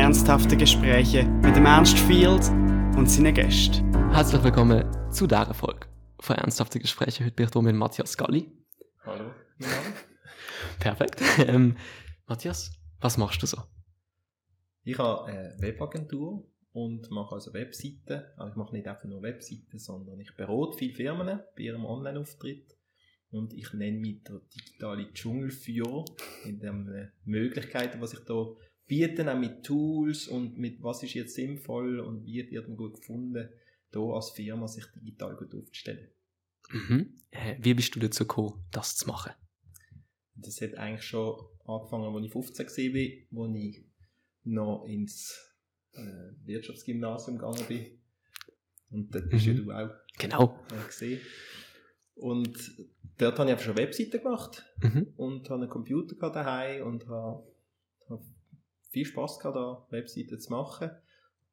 Ernsthafte Gespräche mit dem Ernst Field und seinen Gästen. Herzlich willkommen zu dieser Folge von Ernsthafte Gespräche. Heute bin ich hier mit Matthias Galli. Hallo. Perfekt. Ähm, Matthias, was machst du so? Ich habe eine Webagentur und mache also Webseiten. Aber ich mache nicht einfach nur Webseiten, sondern ich berate viele Firmen bei ihrem Online-Auftritt. Und ich nenne mich der digitale Dschungelführer in den Möglichkeiten, was ich da biete, auch mit Tools und mit was ist jetzt sinnvoll und wie wird man gut gefunden, da als Firma sich digital gut aufzustellen. Mhm. Äh, wie bist du dazu gekommen, das zu machen? Das hat eigentlich schon angefangen, als ich 15 war, als ich noch ins äh, Wirtschaftsgymnasium gegangen bin. Und dort bist Mhm. ja du auch Genau. gesehen. Und dort habe ich einfach schon Webseiten gemacht Mhm. und habe einen Computer daheim und habe viel Spaß gehabt, da Webseiten zu machen.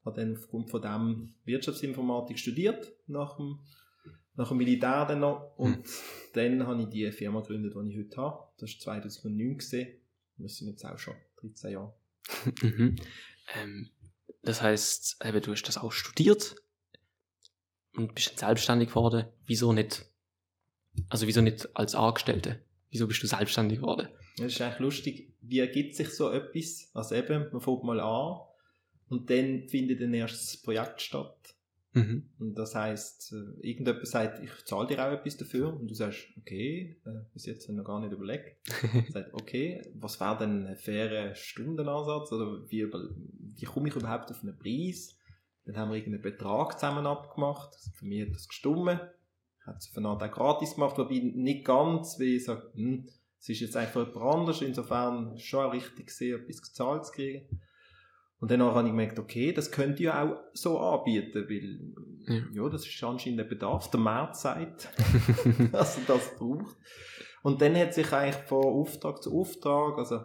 Habe dann aufgrund von dem Wirtschaftsinformatik studiert, nach dem, nach dem Militär dann noch. Und dann habe ich die Firma gegründet, die ich heute habe. Das war 2009 gesehen. Das sind jetzt auch schon 13 Jahre. Mhm. Ähm, das heißt, eben, du hast das auch studiert und bist dann selbstständig geworden. Wieso nicht? Also wieso nicht als Angestellte? Wieso bist du selbstständig geworden? Es ist eigentlich lustig, wie ergibt sich so etwas? Also eben, man fängt mal an und dann findet ein erstes Projekt statt. Mhm. Und das heisst, äh, irgendjemand sagt, ich zahle dir auch etwas dafür. Und du sagst, okay, äh, bis jetzt habe ich noch gar nicht überlegt. sagt, okay, was wäre denn ein fairer Stundenansatz? Oder wie, über, wie komme ich überhaupt auf einen Preis? Dann haben wir irgendeinen Betrag zusammen abgemacht. Also für mich hat das gestummen. Ich habe es auf eine Art auch gratis gemacht, wobei nicht ganz, weil ich sage, hm, es ist jetzt einfach jemand anders. Insofern schon auch richtig gesehen, etwas gezahlt zu kriegen. Und dann habe ich gemerkt, okay, das könnte ich ja auch so anbieten, weil Ja. ja, das ist anscheinend der Bedarf. Der Markt sagt, dass er das braucht. Und dann hat sich eigentlich von Auftrag zu Auftrag, also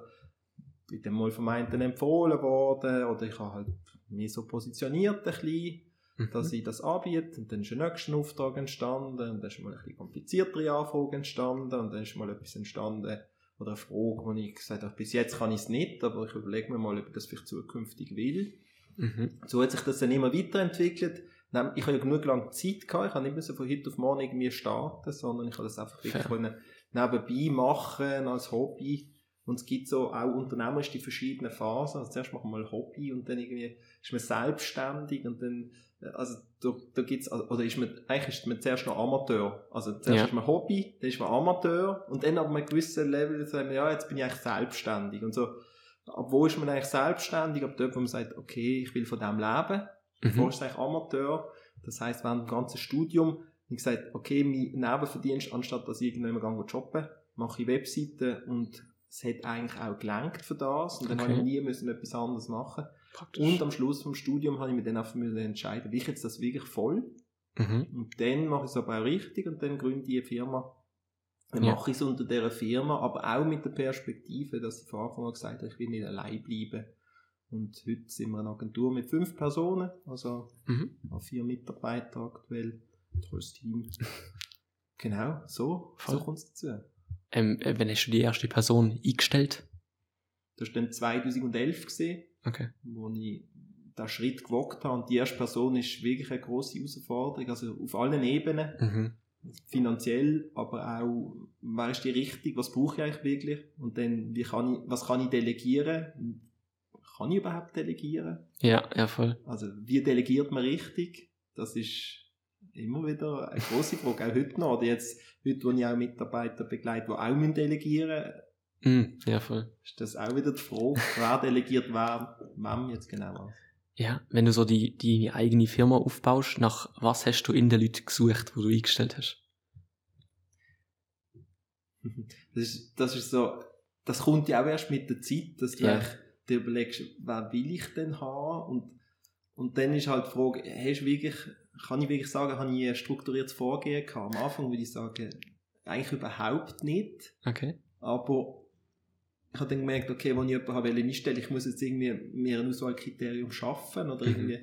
bin dann mal vom einen empfohlen worden oder ich habe halt mich so positioniert ein bisschen, dass Mhm. ich das anbiete und dann ist ein nächster Auftrag entstanden und dann ist mal ein bisschen kompliziertere Anfrage entstanden und dann ist mal etwas entstanden oder eine Frage, wo ich gesagt habe, bis jetzt kann ich es nicht, aber ich überlege mir mal, ob ich das vielleicht zukünftig will. Mhm. So hat sich das dann immer weiterentwickelt. Ich habe ja genug lange Zeit gehabt, ich habe nicht mehr so von heute auf morgen irgendwie starten, sondern ich habe das einfach wirklich können nebenbei machen als Hobby. Und es gibt so auch unternehmerisch die verschiedenen Phasen. Also zuerst machen wir mal Hobby und dann irgendwie ist man selbstständig und dann, äh, also da, da gibt's, also- oder ist man, eigentlich ist man zuerst noch Amateur. Also zuerst Ja. ist man Hobby, dann ist man Amateur und dann ab einem gewissen Level sagt man, ja, jetzt bin ich eigentlich selbstständig. Und so, ab wo ist man eigentlich selbstständig? Ab dort, wo man sagt, okay, ich will von dem leben. Davor Mhm. ist es eigentlich Amateur. Das heisst, während dem ganzen Studium habe ich gesagt, okay, mein Nebenverdienst, anstatt dass ich irgendwann gehe jobben, mache ich Webseiten und es hat eigentlich auch gelenkt für das. Und dann Okay. habe ich nie müssen etwas anderes machen. Praktisch. Und am Schluss vom Studium habe ich mich dann einfach müssen entscheiden, will ich jetzt das wirklich voll? Mhm. Und dann mache ich es aber auch richtig und dann gründe ich eine Firma. Dann Ja. mache ich es unter dieser Firma, aber auch mit der Perspektive, dass ich von Anfang an gesagt habe, ich will nicht allein bleiben. Und heute sind wir eine Agentur mit fünf Personen, also Mhm. vier Mitarbeiter aktuell, tolles Team. Genau, so, Voll. so kommt es dazu. Ähm, äh, wenn hast du die erste Person eingestellt? Das war dann 2011 gesehen, Okay. wo ich den Schritt gewagt habe und die erste Person ist wirklich eine grosse Herausforderung, also auf allen Ebenen. Mhm. finanziell, aber auch, wer ist die Richtung, was brauche ich eigentlich wirklich und dann, wie kann ich, was kann ich delegieren, kann ich überhaupt delegieren, Ja, ja, voll. also wie delegiert man richtig, das ist immer wieder eine grosse Frage, auch heute noch, oder jetzt, heute, wo ich auch Mitarbeiter begleite, die auch müssen delegieren Mhm. Ja, voll. ist das auch wieder die Frage, wer delegiert wer, wem jetzt genau an. Ja, wenn du so die, die eigene Firma aufbaust, nach was hast du in den Leuten gesucht, wo du eingestellt hast? Das ist, das ist so, das kommt ja auch erst mit der Zeit, dass du Ja. dir überlegst, wer will ich denn haben? Und, und dann ist halt die Frage, hast wirklich, kann ich wirklich sagen, habe ich ein strukturiertes Vorgehen gehabt? Am Anfang würde ich sagen, eigentlich überhaupt nicht. Okay. Aber ich habe dann gemerkt, okay, wenn ich jemanden habe einstellen ich muss jetzt irgendwie mir ein Auswahlkriterium schaffen oder Mhm. irgendwie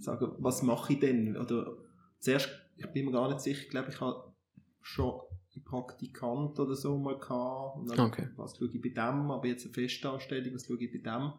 sagen, was mache ich denn? Oder zuerst, ich bin mir gar nicht sicher, ich glaube, ich habe schon einen Praktikant oder so mal gehabt. Und dann, Okay. Was schaue ich bei dem? Aber jetzt eine Festanstellung, was schaue ich bei dem?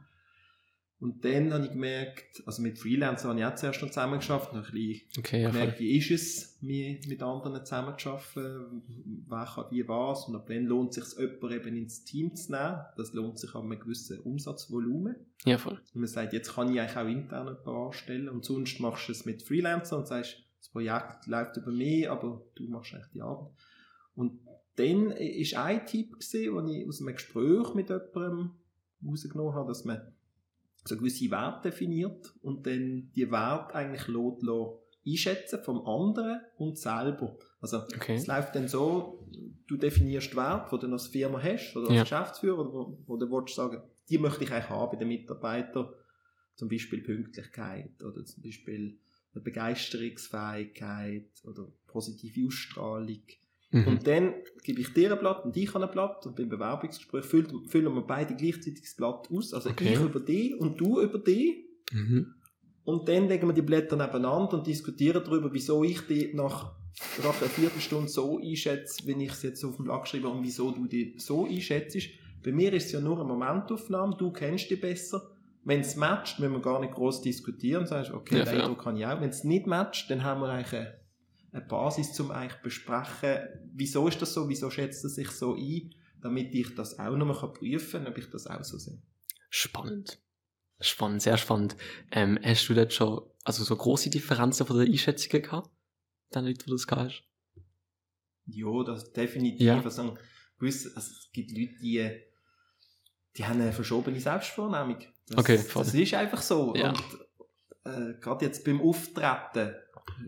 Und dann habe ich gemerkt, also mit Freelancern habe ich auch zuerst noch zusammengeschafft, noch ein bisschen Okay, ja, gemerkt, wie ist es, mit, mit anderen zusammenzuarbeiten, wer kann wie was und ab dann lohnt es sich, jemanden eben ins Team zu nehmen. Das lohnt sich an einem gewissen Umsatzvolumen. Ja, voll. Und man sagt, jetzt kann ich eigentlich auch intern jemanden anstellen und sonst machst du es mit Freelancern und sagst, das Projekt läuft über mich, aber du machst eigentlich die Arbeit. Und dann ist ein Tipp gesehen, den ich aus einem Gespräch mit jemandem rausgenommen habe, dass man so gewisse Werte definiert und dann die Werte eigentlich lässt, lässt einschätzen vom anderen und selber. Also Okay. es läuft dann so, du definierst Werte, die du als Firma hast oder als Ja. Geschäftsführer, oder du willst sagen, die möchte ich eigentlich haben bei den Mitarbeitern. Zum Beispiel Pünktlichkeit oder zum Beispiel eine Begeisterungsfähigkeit oder positive Ausstrahlung. Mhm. Und dann gebe ich dir ein Blatt und ich habe ein Blatt und beim Bewerbungsgespräch füllen, füllen wir beide gleichzeitig das Blatt aus. Also Okay. ich über dich und du über dich. Mhm. Und dann legen wir die Blätter nebeneinander und diskutieren darüber, wieso ich die nach, nach einer Viertelstunde so einschätze, wenn ich es jetzt auf dem Blatt geschrieben habe, und wieso du die so einschätzt. Bei mir ist es ja nur eine Momentaufnahme, du kennst die besser. Wenn es matcht, müssen wir gar nicht groß diskutieren, sagst, okay, Ja, den. Eindruck kann ich auch. Wenn es nicht matcht, dann haben wir eigentlich eine, eine Basis, um eigentlich besprechen, wieso ist das so, wieso schätzt er sich so ein, damit ich das auch nochmal prüfen kann, ob ich das auch so sehe. Spannend. Spannend, sehr spannend. Ähm, hast du dort schon, also so große Differenzen von den Einschätzungen gehabt? Dann Leute, wo du das gehabt hast? Ja, das definitiv. Ja. Also, gewiss, also es gibt Leute, die, die haben eine verschobene Selbstwahrnehmung. Das, Okay, voll. das ist einfach so. Ja. Und äh, gerade jetzt beim Auftreten,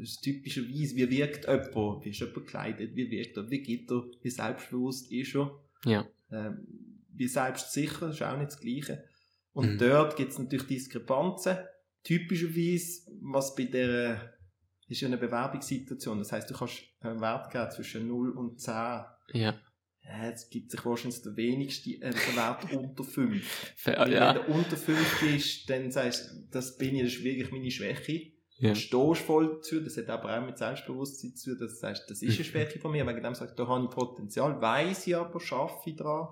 ist typischerweise, wie wirkt jemand, wie ist jemand gekleidet, wie wirkt er, wie geht er, wie selbstbewusst ist er, Ja. ähm, wie selbstsicher, ist auch nicht das Gleiche. Und Mhm. dort gibt es natürlich Diskrepanzen. Typischerweise, was bei der ist ja eine Bewerbungssituation. Das heißt, du kannst einen Wert geben zwischen 0 und 10. Ja. Ja, jetzt gibt sich wahrscheinlich der wenigste äh, Wert unter 5. Fair, Wenn ja. der unter 5 ist, dann sagst du, das bin ich, das ist wirklich meine Schwäche. Ja. Du stehst voll dazu, das hat aber auch mit Selbstbewusstsein zu dass du sagst, das ist eine Schwäche von mir, wegen dem sagst du, da habe ich Potenzial, weiss ich aber, schaffe ich dran.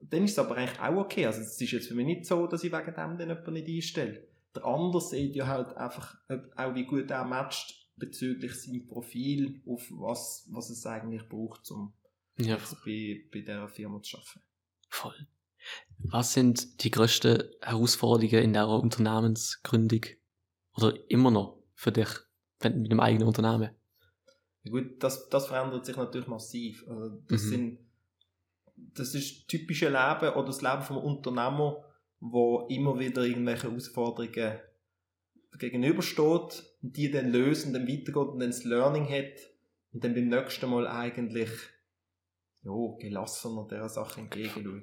Dann ist es aber eigentlich auch okay, also es ist jetzt für mich nicht so, dass ich wegen dem dann jemanden nicht einstelle. Der andere sieht ja halt einfach, auch wie gut er matcht bezüglich seinem Profil, auf was, was es eigentlich braucht, um Ja, bei, bei dieser Firma zu arbeiten. voll. Was sind die grössten Herausforderungen in der Unternehmensgründung? Oder immer noch für dich, wenn mit dem eigenen Unternehmen? Ja gut, das, das verändert sich natürlich massiv. Also das, Mhm. sind, das ist das typische Leben oder das Leben vom Unternehmer, wo immer wieder irgendwelche Herausforderungen gegenübersteht und die dann lösen, dann weitergeht und dann das Learning hat und dann beim nächsten Mal eigentlich ja, gelassener dieser Sache entgegenschaut.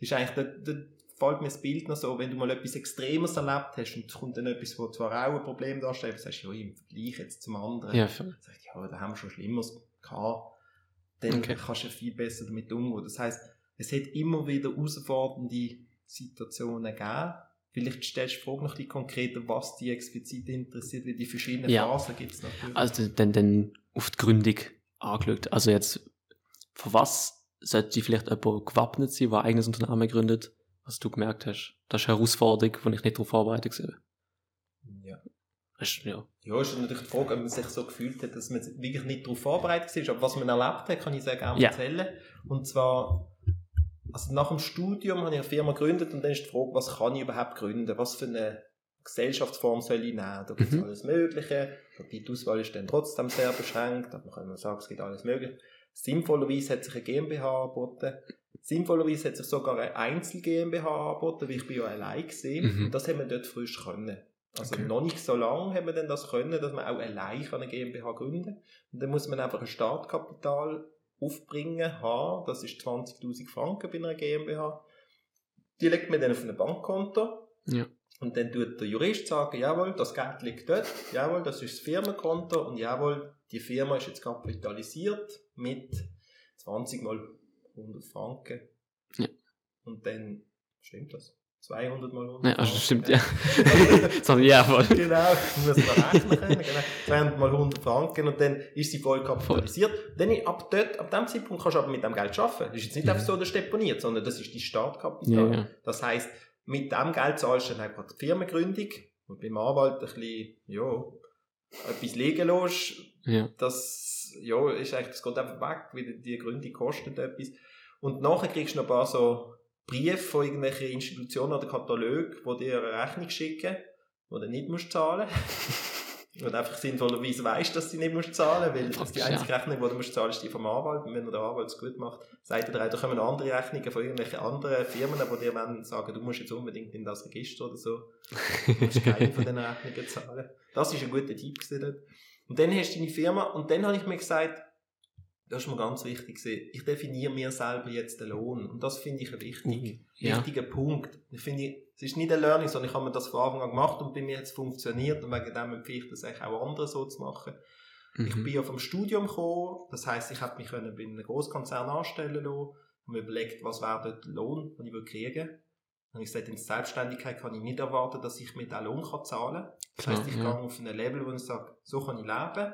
Das ist eigentlich, da, da fällt mir das Bild noch so, wenn du mal etwas Extremes erlebt hast und es kommt dann etwas, wo zwar auch ein Problem darstellt, du sagst, ja, im Vergleich jetzt zum anderen, Ja, sagt, ja, da haben wir schon Schlimmeres gehabt, dann Okay. kannst du viel besser damit umgehen. Das heisst, es hat immer wieder herausfordernde Situationen gegeben. Vielleicht stellst du die Frage noch ein bisschen konkreter, was dich explizit interessiert, weil die verschiedenen Ja. Phasen gibt es natürlich. Also dann, dann auf die Gründung angeschaut. Also jetzt, für was sollte vielleicht jemand gewappnet sein, der ein eigenes Unternehmen gründet, was du gemerkt hast? Das ist eine Herausforderung, die ich nicht darauf vorbereitet war. ja. Ist, ja. ja, ist natürlich die Frage, ob man sich so gefühlt hat, dass man wirklich nicht darauf vorbereitet war. Aber was man erlebt hat, kann ich sehr gerne Ja. erzählen. Und zwar, also nach dem Studium habe ich eine Firma gegründet und dann ist die Frage, was kann ich überhaupt gründen? Was für eine Gesellschaftsform soll ich nehmen? Da gibt es Mhm. alles Mögliche. Die Auswahl ist dann trotzdem sehr beschränkt, aber man kann sagen, es gibt alles Mögliche. Sinnvollerweise hat sich eine GmbH angeboten. Sinnvollerweise hat sich sogar eine Einzel-GmbH angeboten, weil ich bin ja allein gesehen. Mhm. Und das haben wir dort frisch können. Also Okay. noch nicht so lange haben wir dann das können, dass man auch allein eine GmbH gründen kann. Und dann muss man einfach ein Startkapital aufbringen, haben. Das ist 20.000 Franken bei einer GmbH. Die legt man dann auf ein Bankkonto. Ja. Und dann tut der Jurist sagen, jawohl, das Geld liegt dort, jawohl, das ist das Firmenkonto und jawohl, die Firma ist jetzt kapitalisiert mit 20 mal 100 Franken. Ja. Und dann, stimmt das? 200 mal 100 Ja, also Franken. stimmt, ja. Sondern ja, voll. genau, muss man rechnen können, genau. 200 mal 100 Franken und dann ist sie voll kapitalisiert. Dann, ab, dort, ab dem Zeitpunkt kannst du aber mit dem Geld arbeiten. Das ist jetzt nicht Mhm. einfach so, das deponiert, sondern das ist die Startkapital. Ja, ja. Das heisst, mit dem Geld zahlst du dann einfach die Firmengründung und beim Anwalt ein bisschen, ja, etwas liegen lässt. Ja. Das, ja, ist eigentlich, das geht einfach weg, weil die Gründung kostet etwas. Und nachher kriegst du noch ein paar so Briefe von irgendwelchen Institutionen oder Katalogen, die dir eine Rechnung schicken, die du nicht musst zahlen musst. Und einfach sinnvollerweise weißt, dass du nicht musst zahlen weil das die einzige Rechnung, die du musst zahlen ist die vom Anwalt. Und wenn der Anwalt es gut macht, sagt er dir, da kommen andere Rechnungen von irgendwelchen anderen Firmen, die dir wollen sagen, du musst jetzt unbedingt in das Register oder so. Du musst keine von diesen Rechnungen zahlen. Das ist ein guter Tipp gewesen dort. Und dann hast du deine Firma und dann habe ich mir gesagt, das ist mir ganz wichtig ich definiere mir selber jetzt den Lohn. Und das finde ich ein wichtig, Ja. wichtiger Punkt. Ich finde, es ist nicht ein Learning, sondern ich habe mir das von Anfang an gemacht und bei mir hat es funktioniert und wegen dem empfehle ich das eigentlich auch anderen so zu machen. Ich Mhm. bin ja vom Studium gekommen, das heisst, ich habe mich können bei einem Großkonzern anstellen lassen, habe mir überlegt, was wäre dort der Lohn, den ich würde kriegen würde. Und ich gesagt, in der Selbstständigkeit kann ich nicht erwarten, dass ich mir diesen Lohn kann zahlen kann. Das heisst, ich ja. gehe auf ein Level, wo ich sage, so kann ich leben.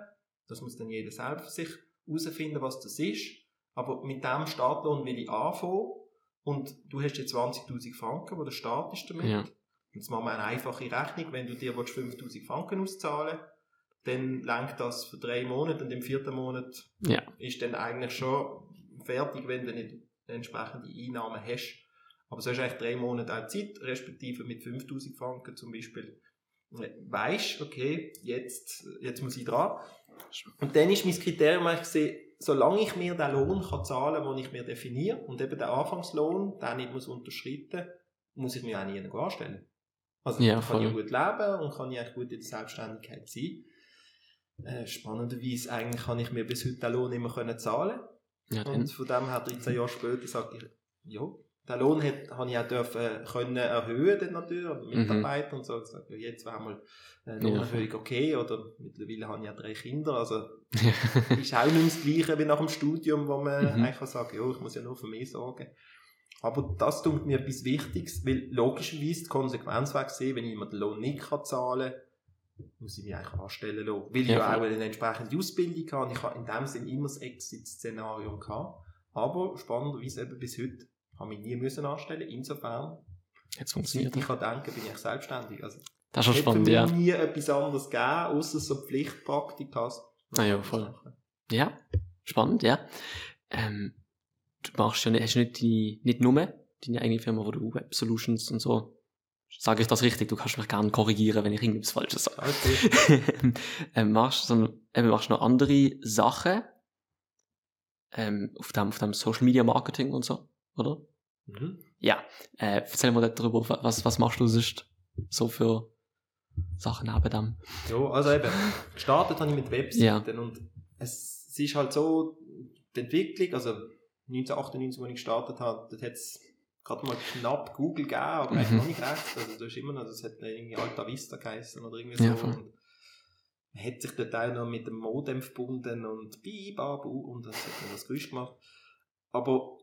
Das muss dann jeder selber für sich herausfinden, was das ist. Aber mit dem Startlohn will ich anfangen. Und du hast jetzt 20.000 Franken, wo der Staat ist damit. Ja. Jetzt machen wir eine einfache Rechnung. Wenn du dir 5.000 Franken auszahlen willst, dann lenkt das für drei Monate und im vierten Monat Ja. ist dann eigentlich schon fertig, wenn du nicht entsprechende Einnahmen hast. Aber so hast du eigentlich drei Monate auch Zeit, respektive mit 5000 Franken zum Beispiel. Weisst, okay, jetzt, jetzt muss ich dran. Und dann ist mein Kriterium eigentlich solange ich mir den Lohn kann zahlen kann, den ich mir definiere, und eben den Anfangslohn, den ich muss unterschreiten muss ich mich auch nie anstellen. Also Ja, kann ich gut leben und kann ich eigentlich gut in der Selbstständigkeit sein. Äh, spannenderweise eigentlich kann ich mir bis heute den Lohn immer können zahlen Ja, und von dem her 13 Jahre später sage ich, ja, den Lohn hat, habe ich auch dürfen, können erhöhen dann natürlich, oder Mitarbeiter und so. Gesagt, ja, jetzt wäre mal eine Ja, Lohnerhöhung okay, oder mittlerweile habe ich ja drei Kinder, also ist auch nicht das Gleiche wie nach dem Studium, wo man Mhm. kann sagen ja, ich muss ja nur für mich sorgen. Aber das tut mir etwas Wichtiges, weil logischerweise die Konsequenz wäre gesehen, wenn ich mir den Lohn nicht kann zahlen kann, muss ich mich eigentlich anstellen lassen. Weil ich Ja, ja auch eine entsprechende Ausbildung habe. Ich habe in dem Sinn immer das Exit-Szenario gehabt. Aber spannenderweise eben bis heute habe ich mich nie müssen anstellen. Insofern, Jetzt seit funktioniert ich kann denken, bin ich selbstständig. Also, Das ist schon spannend, ja. nie etwas anderes gegeben, außer so Pflichtpraktikas. Ah ja, voll. Ja, spannend, ja. Ähm, du machst ja nicht, hast nicht, die, nicht nur deine eigene Firma, wo du Web Solutions und so. Sage ich das richtig? Du kannst mich gerne korrigieren, wenn ich irgendwas Falsches sage. Okay. ähm, machst, sondern, machst noch andere Sachen ähm, auf, dem, auf dem Social Media Marketing und so, oder? Mhm. Ja. Äh, erzähl mal darüber, wa- was, was machst du sonst so für Sachen neben dem? Ja, also eben, gestartet habe ich mit Webseiten und es, es ist halt so, die Entwicklung, also 1998, als ich gestartet habe, dort hat es gerade mal knapp Google gegeben, aber eigentlich Mhm. noch nicht recht. Also da ist immer noch, das hat irgendwie Alta Vista geheißen oder irgendwie so. Ja, und man hat sich dort auch noch mit dem Modem verbunden und bibabu und das hat dann das Geräusch gemacht. Aber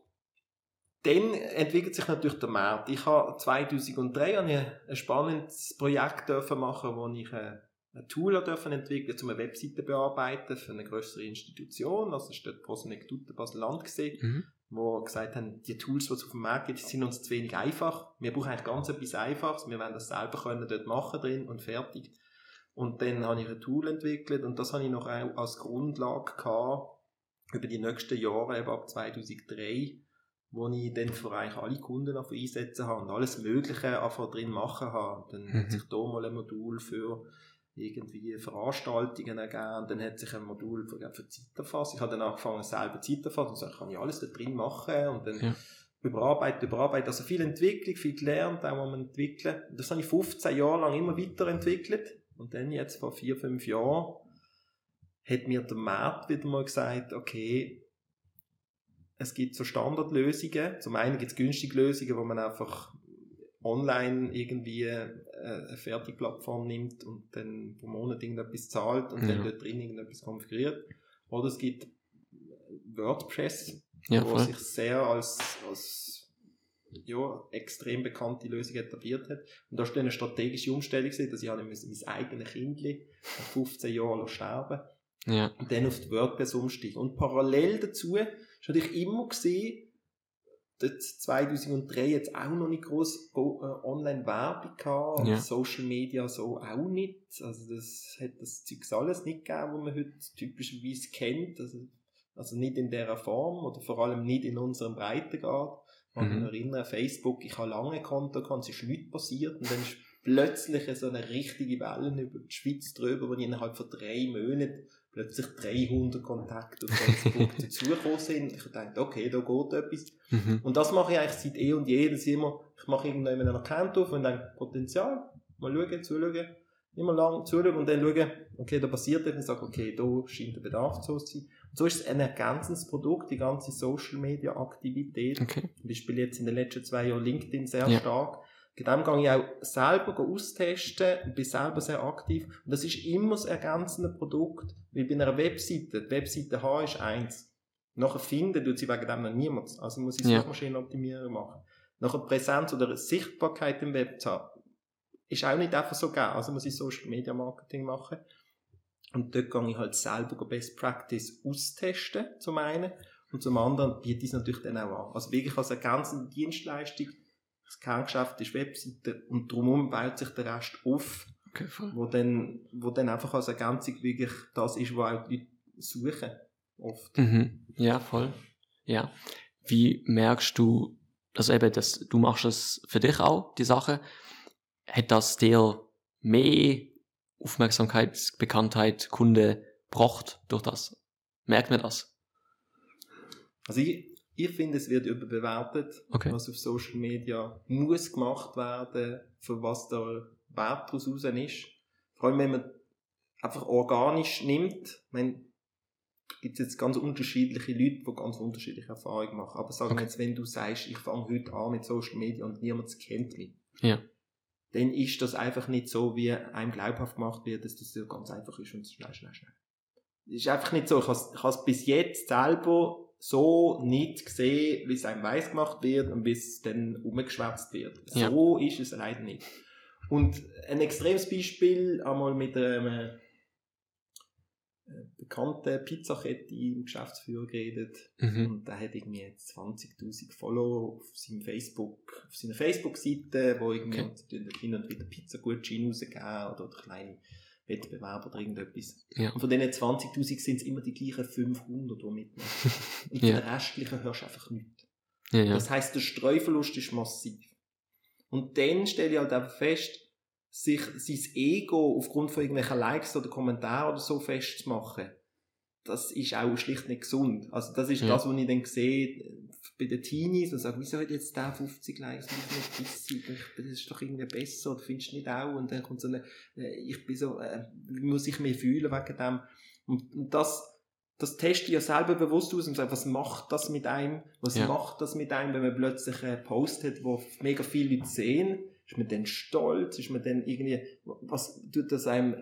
dann entwickelt sich natürlich der Markt. Ich habe 2003 habe ich ein spannendes Projekt dürfen machen, wo ich ein Tool dürfen entwickeln, um eine Webseite zu bearbeiten für eine größere Institution. Also war dort Prosonektutte Basel-Land gesehen, Mhm. wo gesagt haben, die Tools, die es auf dem Markt gibt, sind uns zu wenig einfach. Wir brauchen eigentlich ganz etwas Einfaches. Wir wollen das selber können dort machen drin und fertig. Und dann habe ich ein Tool entwickelt und das habe ich noch als Grundlage gehabt über die nächsten Jahre, eben ab 2003, wo ich dann für eigentlich alle Kunden auf einsetzen habe und alles Mögliche einfach drin machen habe. Dann Mhm. hat sich da mal ein Modul für irgendwie Veranstaltungen ergeben, und dann hat sich ein Modul für, für Zeiterfassung. Ich habe dann angefangen, selber Zeit zu erfassen und so, kann ich alles da drin machen und dann Ja. überarbeiten, überarbeiten. Also viel Entwicklung, viel gelernt, auch am entwickeln. Und Das habe ich 15 Jahre lang immer weiterentwickelt. Und dann jetzt vor vier, fünf Jahren hat mir der Markt wieder mal gesagt, okay, es gibt so Standardlösungen. Zum einen gibt es günstige Lösungen, wo man einfach online irgendwie äh, eine Fertigplattform nimmt und dann pro Monat irgendetwas zahlt und dann Ja. dort drin irgendetwas konfiguriert. Oder es gibt WordPress, Ja, wo sich sehr als, als ja, extrem bekannte Lösung etabliert hat. Und da ist dann eine strategische Umstellung, gewesen, dass ich müssen mein eigenes Kindli nach 15 Jahren sterben Ja. und dann auf die WordPress umsteigen. Und parallel dazu ist natürlich immer gesehen, dort 2003 jetzt auch noch nicht groß äh, Online-Werbung gehabt, und Ja. Social Media so auch nicht. Also das hat das Zeugs alles nicht gegeben, was man heute typischerweise kennt. Also, also nicht in dieser Form oder vor allem nicht in unserem Breitengrad. Mich Mhm. erinnern, Facebook, ich habe lange Konto gehabt, es ist nichts passiert und dann ist plötzlich so eine richtige Welle über die Schweiz drüber, wo ich innerhalb von drei Monaten plötzlich 300 Kontakte auf Facebook dazugekommen sind. Ich dachte, okay, da geht etwas. Mhm. Und das mache ich eigentlich seit eh und je, dass ich immer, ich mache irgendwann einen Account auf und dann Potenzial, mal schauen, zuschauen, immer lang zuschauen und dann schauen, okay, da passiert etwas, und sage, okay, da scheint der Bedarf zu sein. Und so ist es ein ergänzendes Produkt, die ganze Social Media Aktivität. Okay. Zum Beispiel jetzt in den letzten zwei Jahren LinkedIn sehr Ja. stark. In dem gehe ich auch selber austesten und bin selber sehr aktiv. Und das ist immer das ergänzende Produkt, weil bei einer Webseite, die Webseite H ist eins. Nachher finden tut sie wegen dem noch niemand. Also muss ich Ja. Suchmaschinenoptimierung machen. Nachher Präsenz oder Sichtbarkeit im Web zu haben, ist auch nicht einfach so gegeben. Also muss ich Social Media Marketing machen. Und dort gehe ich halt selber Best Practice austesten, zum einen. Und zum anderen biete ich es natürlich dann auch an. Also wirklich als ergänzende Dienstleistung. Das Kerngeschäft ist Webseite und drumherum baut sich der Rest auf, Okay, wo dann, wo dann einfach als Ergänzung wirklich das ist, was auch die Leute suchen. Oft. Mhm. Ja, voll. Ja. Wie merkst du, also eben, das, du machst es für dich auch, die Sache. Hat das dir mehr Aufmerksamkeit, Bekanntheit, Kunde gebracht durch das? Merkt man das? Also ich, ich finde, es wird überbewertet, Okay. was auf Social Media muss gemacht werden, für was der Wert daraus raus ist. Vor allem, wenn man einfach organisch nimmt. Ich meine, gibt jetzt ganz unterschiedliche Leute, die ganz unterschiedliche Erfahrungen machen. Aber sagen wir Okay. jetzt, wenn du sagst, ich fange heute an mit Social Media und niemand kennt mich, Ja. dann ist das einfach nicht so, wie einem glaubhaft gemacht wird, dass das so ganz einfach ist und schnell, schnell, schnell. Das ist einfach nicht so. Ich habe es bis jetzt selber so nicht gesehen, wie es einem weiss gemacht wird und wie es dann umgeschwätzt wird. Ja. So ist es leider nicht. Und ein extremes Beispiel, einmal mit einem äh, bekannten Pizzakette im Geschäftsführer geredet. Mhm. Und der hat irgendwie jetzt 20.000 Follower auf seinem Facebook, auf seiner Facebook-Seite, wo irgendwie Okay. hin und wieder Pizzagutscheine rausgeben oder kleine Wettbewerbe oder irgendetwas. Ja. Und von diesen 20.000 sind es immer die gleichen 500, die mitmachen. Und Ja. den restlichen hörst du einfach nichts. Ja. Das heisst, der Streuverlust ist massiv. Und dann stelle ich halt einfach fest, sich sein Ego aufgrund von irgendwelchen Likes oder Kommentaren oder so festzumachen, das ist auch schlicht nicht gesund. Also das ist Ja. das, was ich dann sehe bei den Teenies und sage, wieso hat jetzt der 50 Likes und ich nicht 30? Das ist doch irgendwie besser oder findest du nicht auch? Und dann kommt so eine, äh, ich bin so, äh, wie muss ich mich fühlen wegen dem? Und, und das, das teste ich ja selber bewusst aus und sage, was macht das mit einem? Was Ja. macht das mit einem, wenn man plötzlich einen Post hat, wo mega viele Leute sehen? Ist man dann stolz? Ist man dann irgendwie, was tut das einem,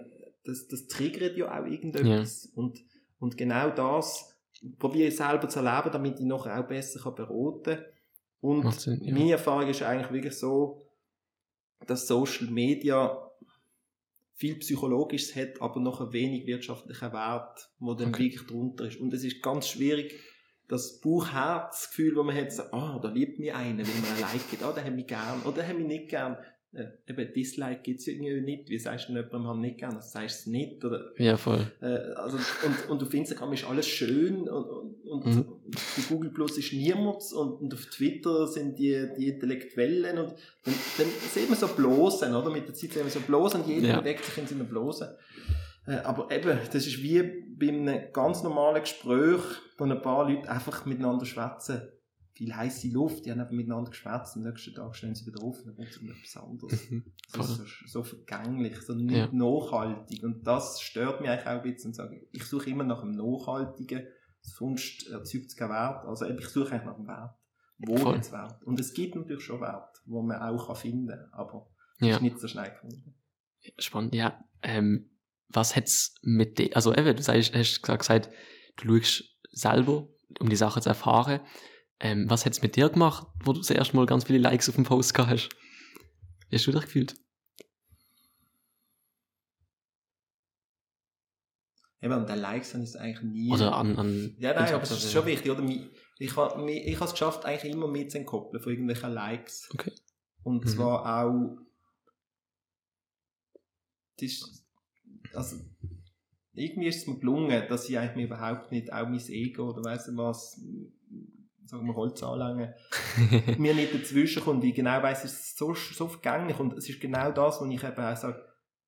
das, das triggert ja auch irgendetwas. Und, und genau das probiere ich selber zu erleben, damit ich noch auch besser kann beraten kann. Und Sinn, ja. meine Erfahrung ist eigentlich wirklich so, dass Social Media viel Psychologisches hat, aber noch wenig wirtschaftlichen Wert, wo dann Okay. wirklich drunter ist. Und es ist ganz schwierig, das Bauch-Herz-Gefühl, das man hat, so, ah, da liebt mich einer, wenn man ein Like gibt, ah, der hat mich gern, oder der hat mich nicht gern. Äh, eben, Dislike gibt es irgendwie nicht. Wie sagst du jemandem, haben nicht gern? Das sagst du nicht, oder? ja, voll. Äh, also, und, und auf Instagram ist alles schön und, und, und Mhm. bei Google Plus ist niemand und, und auf Twitter sind die, die Intellektuellen und dann, dann sieht man so Blosen, oder? Mit der Zeit sehen wir so Blosen und jeder Ja. bewegt sich in seinen Blosen. Äh, aber eben, das ist wie bei einem ganz normalen Gespräch, wo ein paar Leute einfach miteinander schwätzen. Viel heiße Luft, die haben einfach miteinander geschwätzt und am nächsten Tag stehen sie wieder auf und dann kommt es um etwas anderes. Mhm. Das ist so, so vergänglich, so nicht Ja. nachhaltig. Und das stört mich eigentlich auch ein bisschen. Und sage, ich suche immer nach einem Nachhaltigen, sonst erzeugt es keinen Wert. Also ich suche eigentlich nach einem Wert. Wo Voll. jetzt Wert? Und es gibt natürlich schon Wert, wo man auch kann finden kann, aber Ja. ist nicht so schnell gefunden. Spannend, ja. Ähm, was hätt's mit dir, also eben, du hast gesagt, du schaust selber, um die Sache zu erfahren. Ähm, was hätt's mit dir gemacht, wo du das erste Mal ganz viele Likes auf dem Post gehabt hast? Wie hast du dich gefühlt? Eben, und den Likes habe ich es eigentlich nie. Oder an, an Ja, nein, aber es ist schon wichtig, oder? Ich habe ich es geschafft, eigentlich immer mit zu entkoppeln von irgendwelchen Likes. Okay. Und Mhm. zwar auch. Das ist, also, irgendwie ist es mir gelungen, dass ich eigentlich mir überhaupt nicht auch mein Ego oder weiss was, sagen wir Holz anlängen, mir nicht dazwischen kommt, weil ich genau weiss, es ist so, so vergänglich und es ist genau das, wo ich eben auch sage,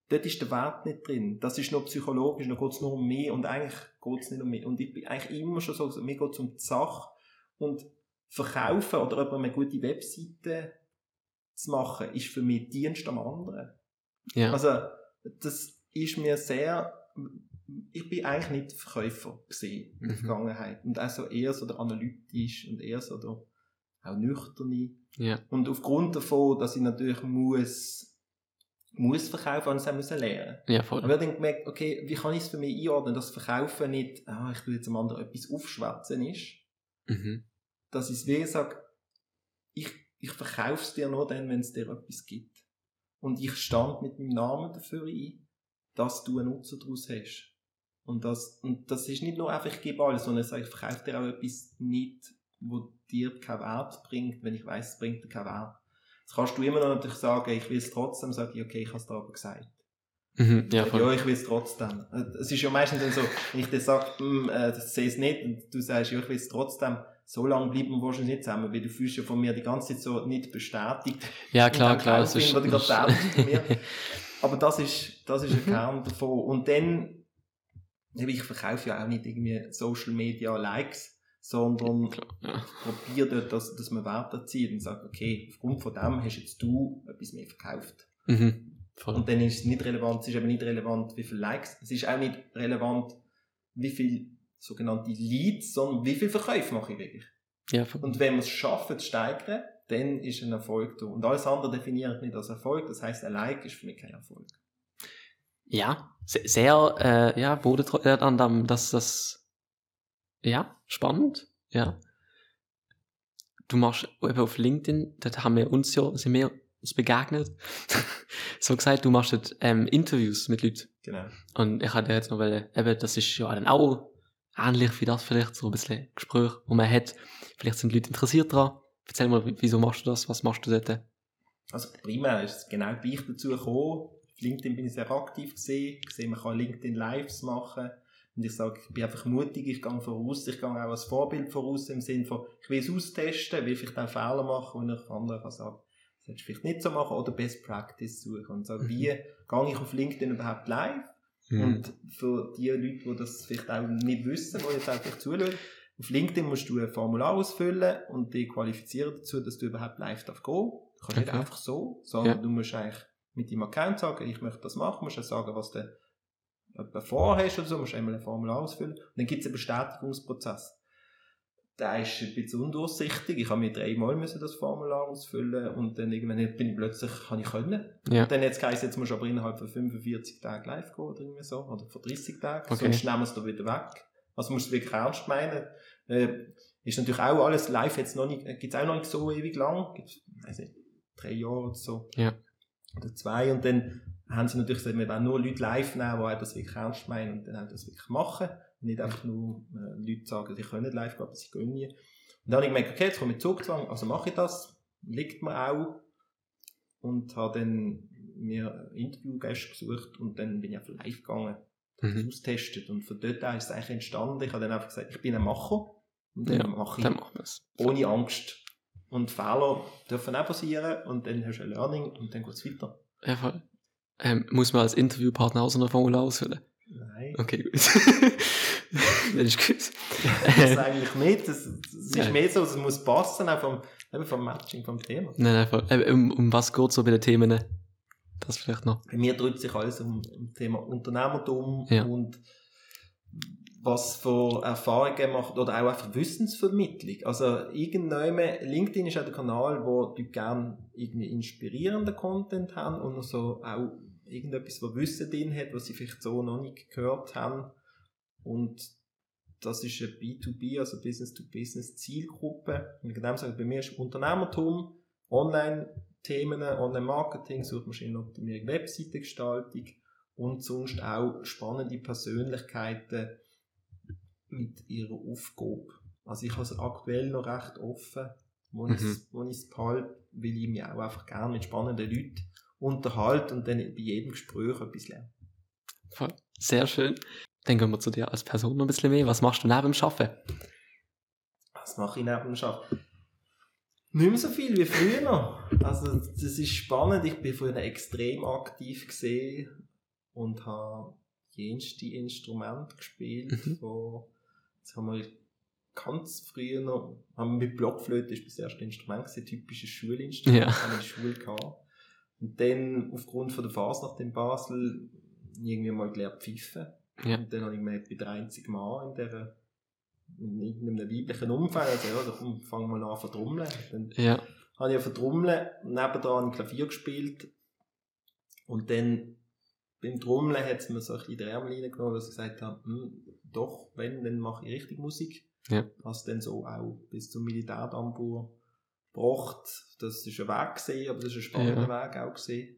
dort ist der Wert nicht drin. Das ist nur psychologisch, da geht es nur um mich und eigentlich geht es nicht um mich. Und ich bin eigentlich immer schon so, mir geht es um die Sache und verkaufen oder jemandem eine gute Webseite zu machen, ist für mich Dienst am anderen. ja. Also, das ist mir sehr, ich bin eigentlich nicht Verkäufer gesehen in der Mhm. Vergangenheit. Und auch so eher so der analytisch und eher so der auch nüchterne. ja. Und aufgrund davon, dass ich natürlich muss, muss verkaufen, es auch müssen lernen. Ja, Aber voll. ich habe dann gemerkt, okay, wie kann ich es für mich einordnen, dass Verkaufen nicht, ah, ich tue jetzt am anderen etwas aufschwätzen ist, Mhm. dass ich es wie sage, ich, ich verkaufe es dir nur dann, wenn es dir etwas gibt. Und ich stand mit meinem Namen dafür ein, dass du einen Nutzen daraus hast. Und das, und das ist nicht nur einfach, ich gebe alles, sondern ich verkaufe dir auch etwas nicht, wo dir keinen Wert bringt, wenn ich weiß, es bringt dir keinen Wert. Jetzt kannst du immer noch natürlich sagen, ich will es trotzdem, sage ich, okay, ich habe es dir aber gesagt. Mhm. Ja, Ja, voll. ich will es trotzdem. Äh, Es ist ja meistens dann so, wenn ich dir sage, hm, äh, das sehe es nicht, und du sagst, ja, ich will es trotzdem, so lange bleiben wir wahrscheinlich nicht zusammen, weil du fühlst ja von mir die ganze Zeit so nicht bestätigt. Ja, klar, klar. gerade tätig von mir. Aber das ist, das ist ein. Kern davon. Und dann, ich verkaufe ja auch nicht irgendwie Social Media Likes, sondern ja. probiere dort, dass, dass man Wert erzielt und sagt, okay, aufgrund von dem hast jetzt du etwas mehr verkauft. Mhm. Und dann ist es nicht relevant, es ist eben nicht relevant, wie viele Likes, es ist auch nicht relevant, wie viele sogenannte Leads, sondern wie viele Verkäufe mache ich wirklich. Ja. Und wenn wir es schaffen zu steigern, dann ist ein Erfolg da. Und alles andere definiere ich nicht als Erfolg, das heißt, ein Like ist für mich kein Erfolg. Ja, se- sehr, äh, ja, an dem, dass das, ja, spannend, ja. Du machst eben auf LinkedIn, dort haben wir uns ja, sind wir uns begegnet. so gesagt, du machst dort, ähm, Interviews mit Leuten. Genau. Und ich hatte jetzt noch, weil, eben, das ist ja dann auch ähnlich wie das vielleicht, so ein bisschen Gespräch, wo man hat. Vielleicht sind Leute interessiert dran. Erzähl mal, wie- wieso machst du das? Was machst du dort? Also primär ist es genau gleich dazu gekommen. LinkedIn bin ich sehr aktiv gesehen. gesehen, man kann LinkedIn Lives machen. Und ich sage, ich bin einfach mutig, ich gehe voraus, ich gehe auch als Vorbild voraus im Sinne von, ich will es austesten, will vielleicht auch Fehler machen, und ich anderen kann sagen, das solltest du vielleicht nicht so machen, oder Best Practice suchen und sagen, Mhm. wie gehe ich auf LinkedIn überhaupt live? Mhm. Und für die Leute, die das vielleicht auch nicht wissen, die jetzt auch vielleicht zuschauen, auf LinkedIn musst du ein Formular ausfüllen und dich qualifizieren dazu, dass du überhaupt live darf gehen. Du kannst nicht Okay. einfach so, sondern Ja. du musst eigentlich mit deinem Account sagen, ich möchte das machen, musst auch sagen, was du vorhast oder so, musst einmal ein Formular ausfüllen. Und dann gibt es einen Bestätigungsprozess. Der ist ein bisschen undurchsichtig. Ich habe mir dreimal müssen das Formular ausfüllen und dann irgendwann bin ich plötzlich, kann ich können. Ja. Und dann jetzt geheißen, jetzt musst du aber innerhalb von 45 Tagen live gehen oder irgendwie so, oder von 30 Tagen, Okay. sonst nehmen wir es da wieder weg. Also musst du es wirklich ernst meinen. Äh, ist natürlich auch alles live jetzt noch nicht, gibt es auch noch nicht so ewig lang, gibt weiß nicht, drei Jahre oder so. Ja. Oder zwei und dann haben sie natürlich gesagt, wir wollen nur Leute live nehmen, die das wirklich ernst meinen und dann auch das wirklich machen. Und nicht einfach nur äh, Leute sagen, sie können nicht live gehen, aber sie gehen nie. Und dann habe ich gemerkt, okay, jetzt komme ich Zugzwang, also mache ich das, liegt mir auch. Und habe dann mir Interviewgäste gesucht und dann bin ich einfach live gegangen, habe Mhm. das austestet. Und von dort an ist es eigentlich entstanden. Ich habe dann einfach gesagt, ich bin ein Macher und dann Ja, mache ich Dann ohne Angst. Und Fehler dürfen auch passieren und dann hast du ein Learning und dann geht es weiter. Ja, voll. Ähm, muss man als Interviewpartner auch so ein Formular ausfüllen? Nein. Okay, gut. das ist gut. Das eigentlich nicht. Das, das ist Nein. mehr so, es muss passen, auch vom, eben vom Matching, vom Thema. Nein, nein, voll. Äh, um, um was geht so bei den Themen? Das vielleicht noch. Bei mir dreht sich alles um, um das Thema Unternehmertum Ja. und was für Erfahrungen macht oder auch einfach Wissensvermittlung. Also irgendwann, LinkedIn ist auch der Kanal, wo die gerne irgendwie inspirierenden Content haben und so auch irgendetwas, wo Wissen drin hat, was sie vielleicht so noch nicht gehört haben. Und das ist eine B2B, also Business-to-Business Zielgruppe. Und dem Sinne, bei mir ist Unternehmertum, Online-Themen, Online-Marketing, Suchmaschinenoptimierung, Webseitengestaltung und sonst auch spannende Persönlichkeiten mit ihrer Aufgabe. Also ich habe es aktuell noch recht offen, wo Mhm. ich es behalte, weil ich mich auch einfach gerne mit spannenden Leuten unterhalte und dann bei jedem Gespräch etwas lerne. Voll. Sehr schön. Dann gehen wir zu dir als Person noch ein bisschen mehr. Was machst du neben dem Arbeiten? Was mache ich neben dem Arbeiten? Nicht mehr so viel wie früher noch. Also das ist spannend. Ich bin früher extrem aktiv gesehen und habe jenste Instrumente gespielt. Mhm. So, jetzt haben wir ganz früher noch, haben wir mit Blockflöte, das war das erste Instrument, gewesen, typisches Schulinstrument, Ja. haben wir in der Schule gehabt. Und dann, aufgrund von der Fasnacht in Basel, irgendwie mal gelernt pfeifen. Ja. Und dann habe ich gemerkt, ich bin der einzige Mann in dieser, in irgendeinem weiblichen Umfeld, also ja, da komm, fang mal an zu trommeln. Dann Ja. habe ich auf Trommeln, nebendran Klavier gespielt und dann beim Trommeln hat es mir so ein bisschen den Ärmel reingenommen, dass ich gesagt habe, hm, doch, wenn, dann mache ich richtig Musik. Ja. Hast dann so auch bis zum Militärdambur gebracht. Das ist ein Weg gesehen, aber das ist ein spannender Weg auch gesehen.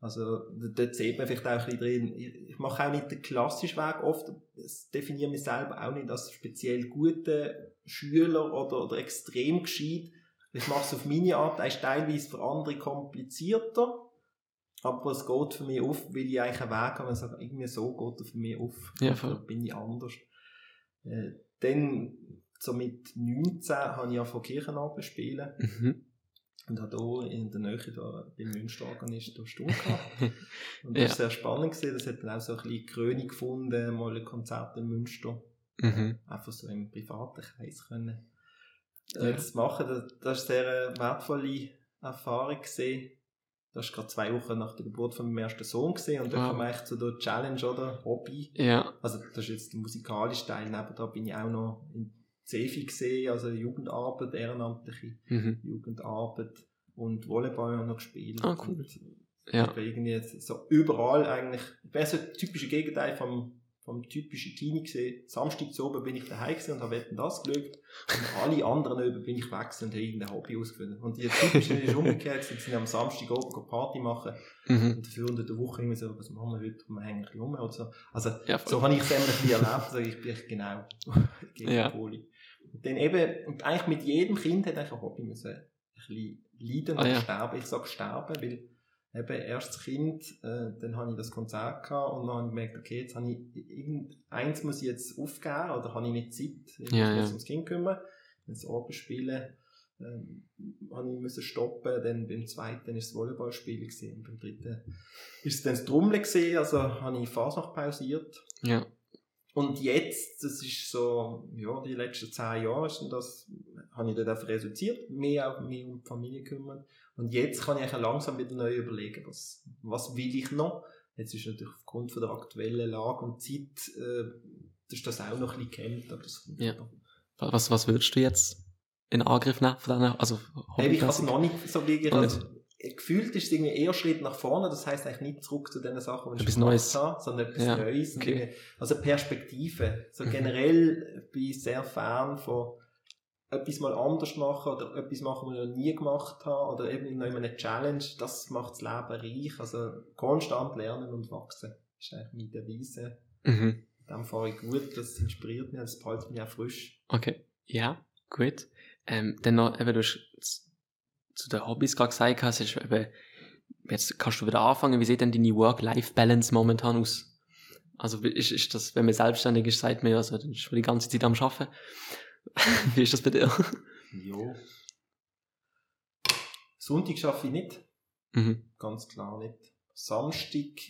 Also dort sieht man vielleicht auch ein bisschen drin, ich, ich mache auch nicht den klassischen Weg oft, ich definiere mich selber auch nicht als speziell guter Schüler oder, oder extrem gescheit. Ich mache es auf meine Art, er ist teilweise für andere komplizierter, aber es geht für mich auf, weil ich eigentlich einen Weg habe, sage, irgendwie so geht er für mich auf. Ja, Da voll. bin ich anders. Äh, dann, so mit 19, habe ich angefangen Kirchenabend zu spielen Mhm. und habe hier in der Nähe da, beim Münsterorganist eine Stunde gehabt. Und das Ja. war sehr spannend. Gewesen. Das hat dann auch so ein bisschen Krönung gefunden, mal ein Konzert in Münster Mhm. einfach so im privaten Kreis können äh, Ja. zu machen. Das, das ist eine sehr wertvolle Erfahrung gesehen. Das war gerade zwei Wochen nach der Geburt von meinem ersten Sohn gesehen und dann Wow. kam eigentlich zu der Challenge oder Hobby. Ja. Also das ist jetzt der musikalische Teil. Nebenan bin ich auch noch in Cefi gesehen, also Jugendarbeit, ehrenamtliche Mhm. Jugendarbeit und Volleyball ich noch gespielt. Ah, cool. Und Ja. ich irgendwie jetzt so überall eigentlich, ich bin so das typische Gegenteil vom, vom typischen Teenie gesehen. Samstag zu oben bin ich daheim gewesen und habe wetten das geschaut. Und alle anderen oben bin ich und habe irgendein Hobby ausgefunden. Und die typischen ist umgekehrt, gewesen, sind am Samstag oben Party machen Mhm. und dafür unter der Woche irgendwie so, was machen wir heute, wir hängen ein bisschen rum oder so. Also, Ja, so habe ich es immer ein bisschen erlebt, also ich bin genau gegen Ja. Poli. Und dann eben, und eigentlich mit jedem Kind hat eigentlich ein Hobby müssen ein bisschen leiden Ah, oder ja. sterben. Ich sage sterben, weil eben erstes Kind, äh, dann habe ich das Konzert gehabt und dann habe ich gemerkt, okay, jetzt habe ich, irgendeins muss ich jetzt aufgeben oder habe ich nicht Zeit, ich Ja, muss mich ja. ums Kind kümmern. Das Oben spielen, ähm, habe ich müssen stoppen, dann beim zweiten ist das Volleyballspielen gesehen, beim dritten ist es dann das Trommeln gesehen, also habe ich Fasnacht pausiert. Ja. Und jetzt, das ist so, ja, die letzten zehn Jahre ist das, habe ich dann einfach reduziert, mehr auf mich um die Familie kümmern. Und jetzt kann ich eigentlich langsam wieder neu überlegen, was, was will ich noch? Jetzt ist natürlich aufgrund von der aktuellen Lage und Zeit, äh, das ist das auch noch ein bisschen gehemmt, aber das kommt Ja. Was, was würdest du jetzt in Angriff nehmen von deiner, also Hey, ich habe es noch nicht so wirklich, also, gefühlt ist es irgendwie eher Schritt nach vorne, das heißt eigentlich nicht zurück zu den Sachen, die ich Neues. habe, sondern etwas Ja, Neues. Okay. Also Perspektive. So Mhm. generell bin ich sehr Fan von etwas mal anders machen oder etwas machen, was ich noch nie gemacht habe oder eben noch immer eine Challenge. Das macht das Leben reich. Also konstant lernen und wachsen. Ist eigentlich meine Devise. Mhm. Dem fahre ich gut, das inspiriert mich, das behält mich auch frisch. Okay. Ja, gut. Ähm, dann noch, eben, du hast zu den Hobbys gerade gesagt, hast, ist eben, jetzt kannst du wieder anfangen, wie sieht denn deine Work-Life-Balance momentan aus? Also, ist, ist das, wenn man selbstständig ist, sagt man ja, also, dann ist man die ganze Zeit am Arbeiten. wie ist das bei dir? Ja. Sonntag schaffe ich nicht. Mhm. Ganz klar nicht. Samstag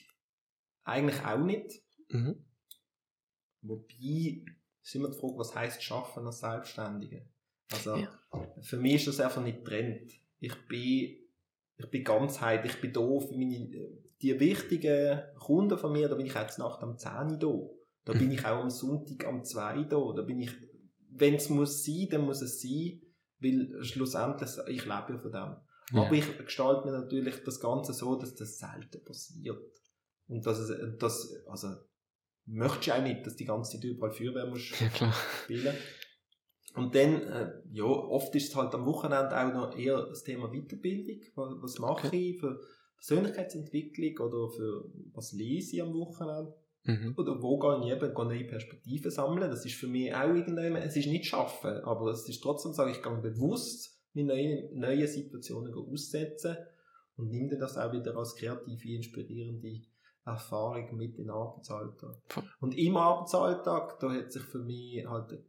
eigentlich auch nicht. Mhm. Wobei, ist immer die Frage, was heisst Schaffen als Selbstständige? Also, Ja. für mich ist das einfach nicht trennt. Ich bin, ich bin Ganzheit, ich bin da für meine, die wichtigen Kunden von mir, da bin ich jetzt Nacht am 10 Uhr da. Da bin ich auch am Sonntag am 2 da. Da bin ich, wenn es muss sein, dann muss es sein, weil schlussendlich, ich lebe ja von dem. Ja. Aber ich gestalte mir natürlich das Ganze so, dass das selten passiert. Und dass es, das, also, möchtest du auch nicht, dass die ganze Zeit überall Feuerwehr musst ja, klar. spielen. Und dann, äh, ja, oft ist es halt am Wochenende auch noch eher das Thema Weiterbildung. Was, was mache ich für Persönlichkeitsentwicklung oder für was lese ich am Wochenende? Mhm. Oder wo gehe ich eben gehe neue Perspektiven sammeln? Das ist für mich auch irgendwann, es ist nicht schaffen, aber es ist trotzdem, sage ich, gehe bewusst mit neuen, neuen Situationen aussetzen und nehme das auch wieder als kreative, inspirierende Erfahrung mit in den Arbeitsalltag. Und im Arbeitsalltag, da hat sich für mich halt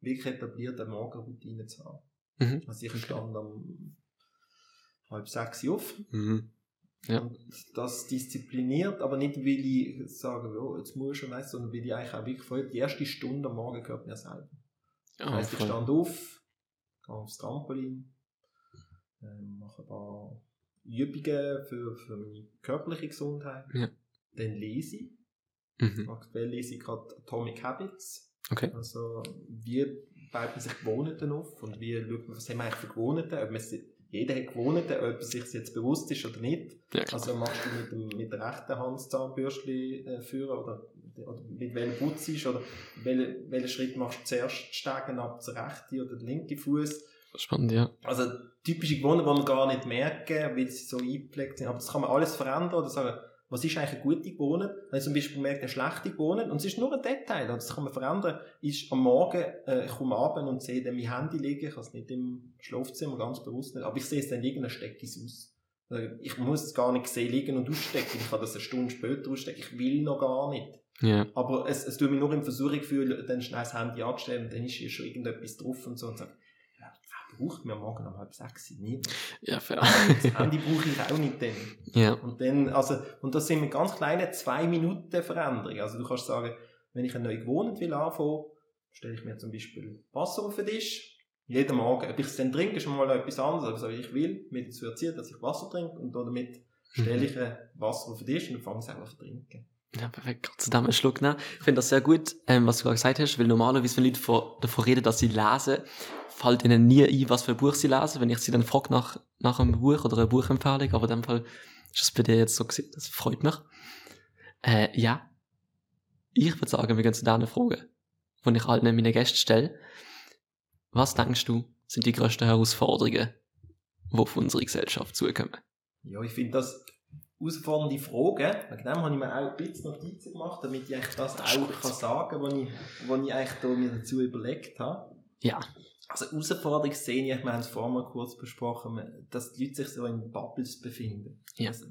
wirklich etabliert, eine Morgenroutine zu haben. Mhm. Also ich stand um halb sechs Uhr auf. Mhm. Ja. Und das diszipliniert, aber nicht, weil ich sage, ja, jetzt muss ich schon weiss, sondern weil ich eigentlich auch wirklich voll, die erste Stunde am Morgen gehört mir selber. Das Ah, heisst, ich stand auf, gehe aufs Trampolin, ähm, mache ein paar Übungen für, für meine körperliche Gesundheit. Ja. Dann lese ich. Mhm. Aktuell lese ich gerade Atomic Habits. Okay. Also, wie baut man sich Gewohnheiten auf und wie schaut man, was haben wir eigentlich für Gewohnheiten? Ob man sie, jeder hat Gewohnheiten, ob er sich jetzt bewusst ist oder nicht. Ja. Also machst du mit, dem, mit der rechten Hand das Zahnbürstchen äh, führen oder, oder mit welchem Putz ist oder welchen, welchen Schritt machst du zuerst steigen ab der rechten oder der linke Fuß. Spannend, ja. Also typische Gewohnheiten, die man gar nicht merken, weil sie so eingepflegt sind. Aber das kann man alles verändern oder sagen, was ist eigentlich eine gute Gewohnheit? Wenn ich zum Beispiel merkt, eine schlechte Gewohnheit, und es ist nur ein Detail, das kann man verändern, ist am Morgen, äh, ich komme abend und sehe dann mein Handy liegen, ich habe es nicht im Schlafzimmer, ganz bewusst nicht, aber ich sehe es dann liegen, dann stecke ich es aus. Also Ich muss es gar nicht sehen liegen und ausstecken, ich kann das eine Stunde später ausstecken, ich will noch gar nicht. Ja. Aber es, es tut mich nur in Versuchung fühlen, dann schnell das Handy anzustellen und dann ist hier schon irgendetwas drauf und so und sagt, wer braucht mir morgen um halb sechs? Niemand. Ja, fair. Das Handy brauche ich auch nicht dann. ja. Und dann, also, und das sind ganz kleinen zwei Minuten Veränderungen. Also du kannst sagen, wenn ich eine neue Gewohnheit will anfangen, stelle ich mir zum Beispiel Wasser auf den Tisch. Jeden Morgen. Ob ich es dann trinke, ist schon mal etwas anderes. Aber so, ich will mich dazu erziehen, dass ich Wasser trinke und damit stelle ich ein Wasser auf den Tisch und fange es an zu trinken. Ja, perfekt. Einen Schluck nehmen? Ich finde das sehr gut, ähm, was du gerade gesagt hast, weil normalerweise, wenn Leute vor, davon reden, dass sie lesen, fällt ihnen nie ein, was für ein Buch sie lesen, wenn ich sie dann frage nach, nach einem Buch oder einer Buchempfehlung, aber in dem Fall ist das bei dir jetzt so gewesen. Das freut mich. Äh, ja. Ich würde sagen, wir gehen zu deiner Frage, die ich allen meinen Gästen stelle. Was denkst du, sind die grössten Herausforderungen, die auf unsere Gesellschaft zukommen? Ja, ich finde das herausfordernde Fragen. Wegen dem habe ich mir auch ein bisschen Notizen gemacht, damit ich eigentlich das Das auch kann sagen kann, was ich, was ich eigentlich da mir dazu überlegt habe. Ja. Also Herausforderung sehe ich, wir haben es vorhin mal kurz besprochen, dass die Leute sich so in Bubbles befinden. Ja. Also,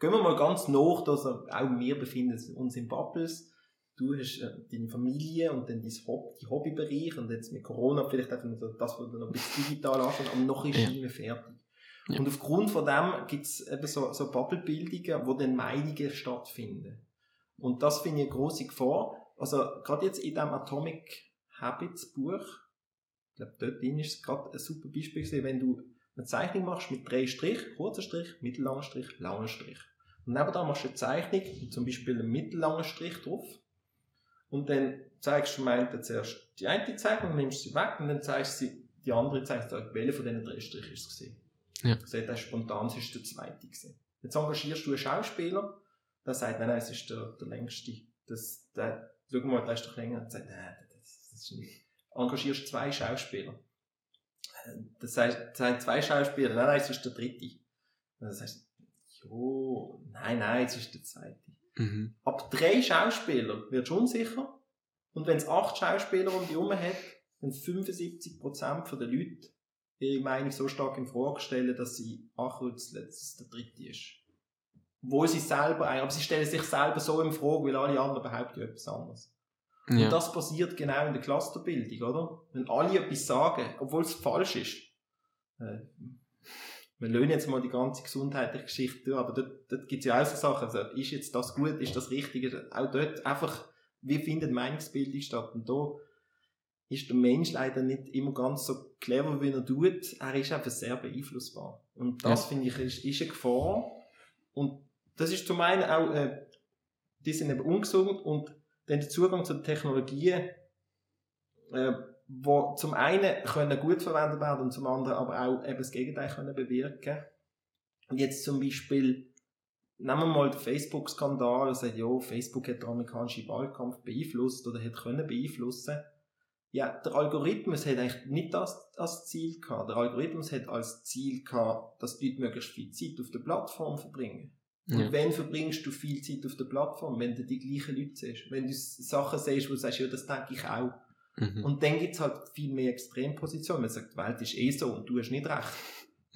gehen wir mal ganz nach, dass auch wir befinden uns in Bubbles. Du hast äh, deine Familie und dann dein Hob die Hobbybereich und jetzt mit Corona vielleicht auch das, was du noch ein bisschen digital anschauen, aber noch ist Ja. es nicht mehr fertig. Ja. Und aufgrund von dem gibt es eben so, so Bubblebildungen, wo dann Meinungen stattfinden. Und das finde ich eine grosse Gefahr. Also gerade jetzt in diesem Atomic Habits Buch, ich glaube, dort drin ist es gerade ein super Beispiel gewesen, wenn du eine Zeichnung machst mit drei Strich, kurzer Strich, mittellanger Strich, langer Strich. Und nebenan machst du eine Zeichnung, zum Beispiel einen mittellangen Strich drauf. Und dann zeigst du meinte zuerst die eine Zeichnung, nimmst sie weg und dann zeigst du die andere zeigst du, welche von diesen drei Strichen ist es gewesen. Ja. Siehst, das ist spontan, es ist der zweite gewesen. Jetzt engagierst du einen Schauspieler, der sagt, nein, nein, es ist der, der längste. Das, der, schau mal, der ist doch länger. Und sagt, nein, das, das ist nicht. Engagierst zwei Schauspieler. Das heißt, das sind zwei Schauspieler, nein, nein, es ist der dritte. Das heißt, jo, nein, nein, es ist der zweite. Mhm. Ab drei Schauspieler wird schon unsicher. Und wenn es acht Schauspieler um die herum hat, dann 75% der Leute ihre Meinung so stark in Frage stellen, dass sie ankreuzeln, dass es der dritte ist. Obwohl sie selber, aber sie stellen sich selber so in Frage, weil alle anderen behaupten ja etwas anderes. Und Ja. das passiert genau in der Clusterbildung, oder? Wenn alle etwas sagen, obwohl es falsch ist. Äh, wir lösen jetzt mal die ganze gesundheitliche Geschichte durch, aber dort, dort gibt es ja auch so Sachen. Also, ist jetzt das gut, ist das richtig? Auch dort einfach, wie findet Meinungsbildung statt? Und da ist der Mensch leider nicht immer ganz so clever, wie er tut. Er ist einfach sehr beeinflussbar. Und das, Ja. finde ich, ist, ist eine Gefahr. Und das ist zum einen auch, äh, die sind eben ungesund und dann der Zugang zu den Technologien, äh, wo zum einen können gut verwendet werden und zum anderen aber auch eben das Gegenteil können bewirken. Und jetzt zum Beispiel, nehmen wir mal den Facebook-Skandal, sagt, ja, Facebook hat den amerikanischen Wahlkampf beeinflusst oder hat können beeinflussen. Ja, der Algorithmus hat eigentlich nicht das als Ziel gehabt. Der Algorithmus hat als Ziel gehabt, dass die Leute möglichst viel Zeit auf der Plattform verbringen. Und Ja. wenn verbringst du viel Zeit auf der Plattform, wenn du die gleichen Leute siehst, wenn du Sachen siehst, wo du sagst, ja, das denke ich auch. Mhm. Und dann gibt es halt viel mehr Extrempositionen. Man sagt, die Welt ist eh so und du hast nicht recht.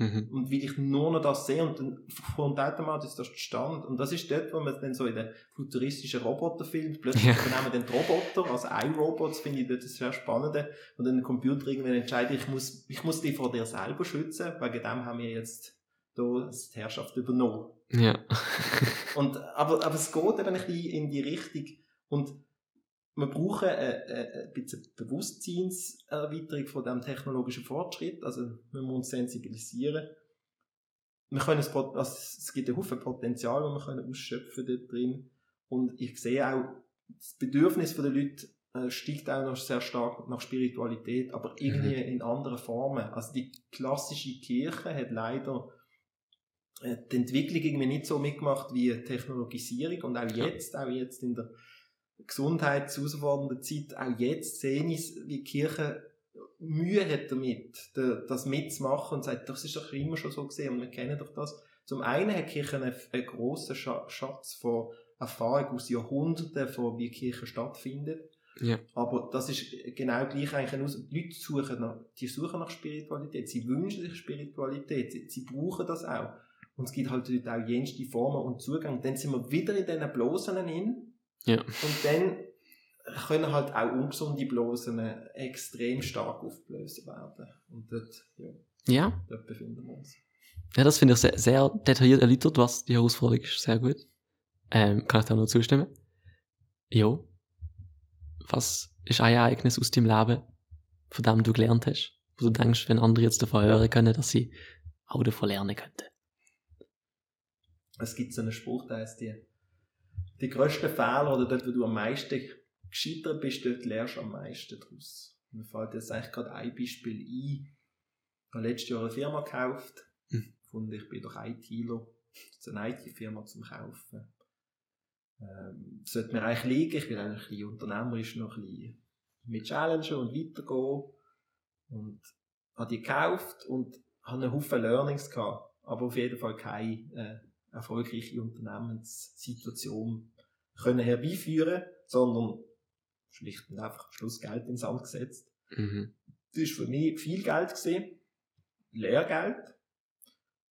Mhm. Und will ich nur noch das sehe und dann kommt automatisch das zustande. Und das ist dort, wo man dann so in den futuristischen Roboterfilmen plötzlich Ja. übernehmen den Roboter als iRobots, finde ich das sehr spannend. Und dann der Computer irgendwann entscheidet, ich muss, ich muss dich vor dir selber schützen, wegen dem haben wir jetzt da die Herrschaft übernommen. Ja. Und, aber, aber es geht eben ein bisschen in die Richtung. Und wir brauchen ein bisschen Bewusstseinserweiterung von dem technologischen Fortschritt. Also, wir müssen uns sensibilisieren. Wir können es, also es gibt ein Haufen Potenzial, das wir können ausschöpfen dort drin. Und ich sehe auch, das Bedürfnis der Leute äh, steigt auch noch sehr stark nach Spiritualität, aber irgendwie in anderen Formen. Also die klassische Kirche hat leider äh, die Entwicklung irgendwie nicht so mitgemacht wie die Technologisierung und auch jetzt, auch jetzt in der gesundheitsherausfordernden Zeit, auch jetzt sehe ich, wie die Kirche Mühe hat damit, das mitzumachen und sagt, das ist doch immer schon so gesehen und wir kennen doch das. Zum einen hat die Kirche einen, einen grossen Scha- Schatz von Erfahrung aus Jahrhunderten, von wie Kirche stattfindet. Ja. Aber das ist genau gleich eigentlich Aus die Leute suchen nach, die suchen nach Spiritualität. Sie wünschen sich Spiritualität. Sie, sie brauchen das auch. Und es gibt halt auch jenste Formen und Zugang. Dann sind wir wieder in diesen Blosen in. Ja. Und dann können halt auch ungesunde Blosen extrem stark aufgelöst werden. Und dort, ja, Ja. dort befinden wir uns. Ja, das finde ich sehr, sehr detailliert erläutert, was die Herausforderung ist. Sehr gut. Ähm, kann ich da nur zustimmen? Jo. Was ist ein Ereignis aus deinem Leben, von dem du gelernt hast? Wo du denkst, wenn andere jetzt davon hören können, dass sie auch davon lernen könnten? Es gibt so einen Spruch, der heißt die, die grössten Fehler oder dort, wo du am meisten gescheitert bist, dort lernst du am meisten daraus. Mir fällt jetzt eigentlich gerade ein Beispiel ein. Ich habe letztes Jahr eine Firma gekauft. Mhm. Ich bin doch ITler. Das ist eine IT-Firma zum Kaufen. Ähm, das sollte mir eigentlich liegen. Ich will eigentlich ein bisschen unternehmerisch noch ein bisschen mit challengen und weitergehen. Und habe die gekauft und habe einen Haufen Learnings gehabt. Aber auf jeden Fall keine äh, erfolgreiche Unternehmenssituation können herbeiführen, sondern schlicht und einfach am Schluss Geld ins Sand gesetzt. Mhm. Das war für mich viel Geld gesehen, Lehrgeld.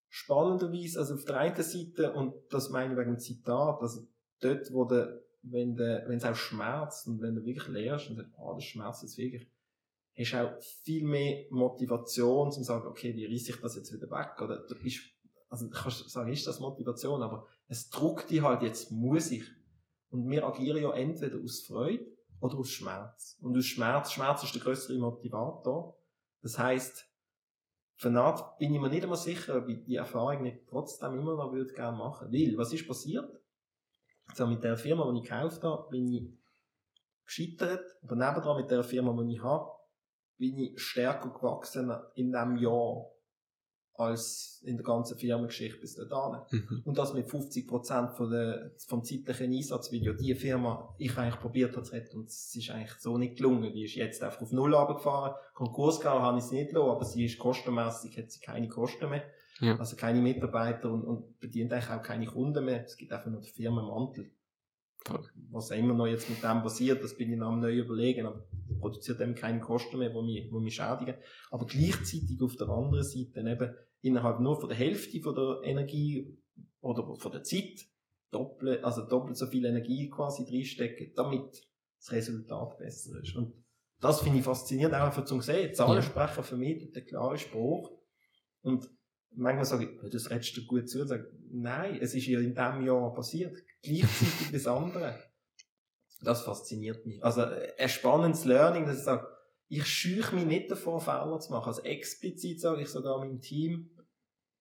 Spannenderweise, also auf der einen Seite, und das meine ich wegen dem Zitat, also dort, wo der, wenn der, wenn es auch schmerzt und wenn du wirklich lehrst und sagst, ah, das schmerzt jetzt wirklich, hast du auch viel mehr Motivation, zum zu sagen, okay, wie reiss ich das jetzt wieder weg, oder du bist, also du kannst sagen, ist das Motivation, aber es druckt dich halt, jetzt muss ich. Und wir agieren ja entweder aus Freude oder aus Schmerz. Und aus Schmerz, Schmerz ist der größere Motivator. Das heisst, für Art bin ich mir nicht einmal sicher, ob ich die Erfahrung nicht trotzdem immer noch würde gerne machen. Weil, was ist passiert? Also mit der Firma, die ich gekauft habe, bin ich gescheitert. Aber nebendran mit der Firma, die ich habe, bin ich stärker gewachsen in diesem Jahr als in der ganzen Firmengeschichte bis dahin. Mhm. Und das mit 50% von der, vom zeitlichen Einsatz, weil ja die Firma ich eigentlich probiert habe zu retten und es ist eigentlich so nicht gelungen. Die ist jetzt einfach auf Null runtergefahren. Konkurs gehauen habe ich sie nicht lassen, aber sie ist kostenmässig, hat sie keine Kosten mehr. Ja. Also keine Mitarbeiter und, und bedient eigentlich auch keine Kunden mehr. Es gibt einfach nur den Firmenmantel. Voll. Was immer noch jetzt mit dem passiert, das bin ich noch am neu überlegen. Aber produziert eben keine Kosten mehr, die mich, die mich schädigen. Aber gleichzeitig auf der anderen Seite eben innerhalb nur von der Hälfte von der Energie oder von der Zeit doppelt, also doppelt so viel Energie quasi reinstecken, damit das Resultat besser ist. Und das finde ich faszinierend, auch einfach zum sehen. Zahlen Ja. sprechen für mich den klaren Spruch. Und manchmal sage ich, das redest du gut zu. Und sage, nein, es ist ja in diesem Jahr passiert. Gleichzeitig das andere. Das fasziniert mich. Also, ein spannendes Learning, dass ich sage, ich scheuche mich nicht davor, Fehler zu machen. Also explizit sage ich sogar meinem Team,